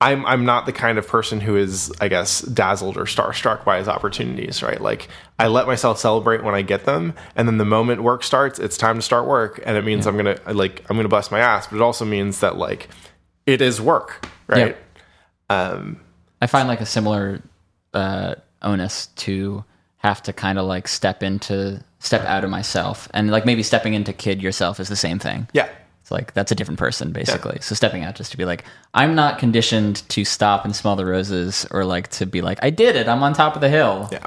Speaker 2: I'm I'm not the kind of person who is, I guess, dazzled or starstruck by his opportunities, right? Like I let myself celebrate when I get them, and then the moment work starts, it's time to start work, and it means I'm gonna like I'm gonna bust my ass, but it also means that like it is work, right? Um,
Speaker 1: I find like a similar uh, onus to have to kind of like step into step out of myself and like maybe stepping into kid yourself is the same thing.
Speaker 2: yeah,
Speaker 1: It's like that's a different person basically. So stepping out just to be like I'm not conditioned to stop and smell the roses or like to be like I did it. I'm on top of the hill.
Speaker 2: Yeah.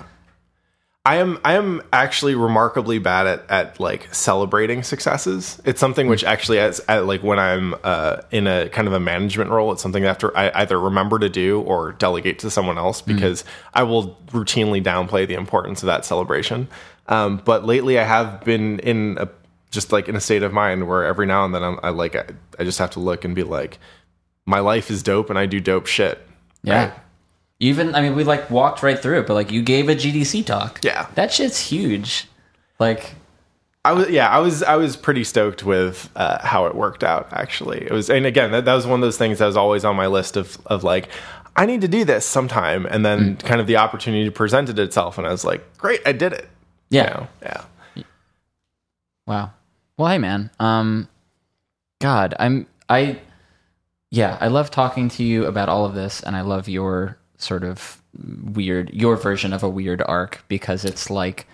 Speaker 2: I am I am actually remarkably bad at, at like celebrating successes. It's something which actually as at like when I'm uh, in a kind of a management role, it's something that I either remember to do or delegate to someone else because I will routinely downplay the importance of that celebration. Um, but lately, I have been in a just like in a state of mind where every now and then I'm, I like I, I just have to look and be like, my life is dope and I do dope shit.
Speaker 1: Yeah.
Speaker 2: Right?
Speaker 1: Even I mean we like walked right through it, but like you gave a GDC talk.
Speaker 2: Yeah.
Speaker 1: That shit's huge. Like
Speaker 2: I was yeah, I was I was pretty stoked with uh, how it worked out. Actually, it was, and again, that, that was one of those things that was always on my list of of like, I need to do this sometime, and then kind of the opportunity presented itself, and I was like, great, I did it.
Speaker 1: yeah.
Speaker 2: You know? yeah,
Speaker 1: Wow. Well, hey man. Um God, I'm I yeah, I love talking to you about all of this and I love your sort of weird your version of a weird arc because it's like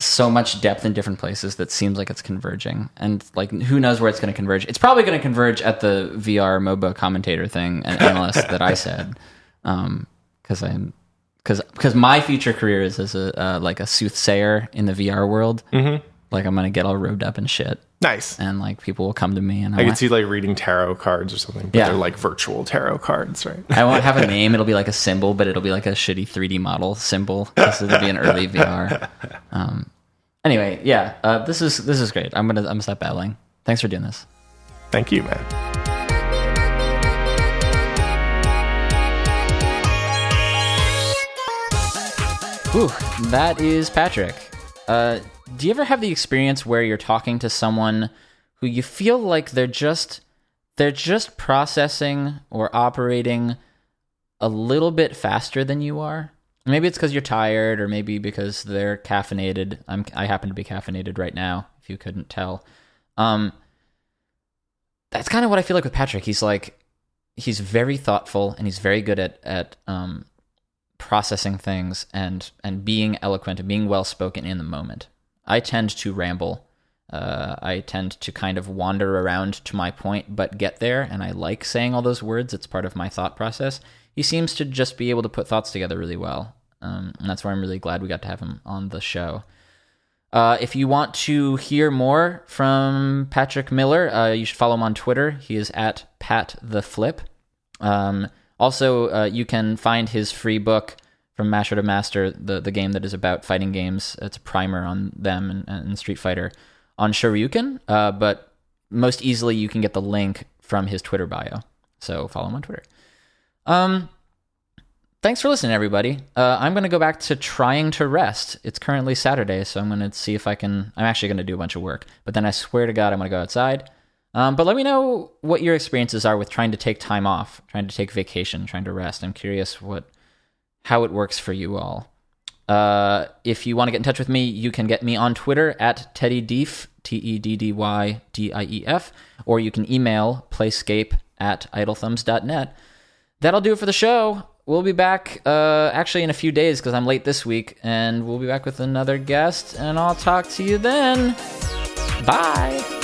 Speaker 1: so much depth in different places that seems like it's converging. And like who knows where it's going to converge. It's probably going to converge at the vr moba commentator thing and analyst that i said um because i'm because because my future career is as a uh, like a soothsayer in the vr world. Mm-hmm. like i'm gonna get all robed up and shit
Speaker 2: nice.
Speaker 1: and like people will come to me and
Speaker 2: I
Speaker 1: I'm
Speaker 2: could
Speaker 1: like,
Speaker 2: see like reading tarot cards or something, but
Speaker 1: Yeah.
Speaker 2: they're like virtual tarot cards, right?
Speaker 1: I won't have a name. It'll be like a symbol, but it'll be like a shitty 3D model symbol because it'll be an early VR. Um, anyway, yeah, uh, this is this is great. I'm gonna I'm gonna stop battling. Thanks for doing this.
Speaker 2: Thank you, man.
Speaker 1: Whew, that is Patrick. Uh, do you ever have the experience where you're talking to someone who you feel like they're just they're just processing or operating a little bit faster than you are? Maybe it's because you're tired, or maybe because they're caffeinated. I'm I happen to be caffeinated right now. If you couldn't tell, um, that's kind of what I feel like with Patrick. He's like he's very thoughtful and he's very good at at um, processing things and and being eloquent and being well spoken in the moment. I tend to ramble. Uh, I tend to kind of wander around to my point, but get there, and I like saying all those words. It's part of my thought process. He seems to just be able to put thoughts together really well, um, and that's why I'm really glad we got to have him on the show. Uh, if you want to hear more from Patrick Miller, uh, you should follow him on Twitter. He is at Pat the Flip. Um, also, uh, you can find his free book from Master to Master, the, the game that is about fighting games. It's a primer on them and, and Street Fighter on Shoryuken. Uh, but most easily, you can get the link from his Twitter bio. So follow him on Twitter. Um, thanks for listening, everybody. Uh, I'm going to go back to trying to rest. It's currently Saturday, so I'm going to see if I can. I'm actually going to do a bunch of work, but then I swear to God, I'm going to go outside. Um, but let me know what your experiences are with trying to take time off, trying to take vacation, trying to rest. I'm curious what how it works for you all. Uh, if you want to get in touch with me, you can get me on Twitter at Teddy Dief, T E D D Y D I E F, or you can email playscape at idlethumbs.net. That'll do it for the show. We'll be back uh, actually in a few days because I'm late this week, and we'll be back with another guest, and I'll talk to you then. Bye.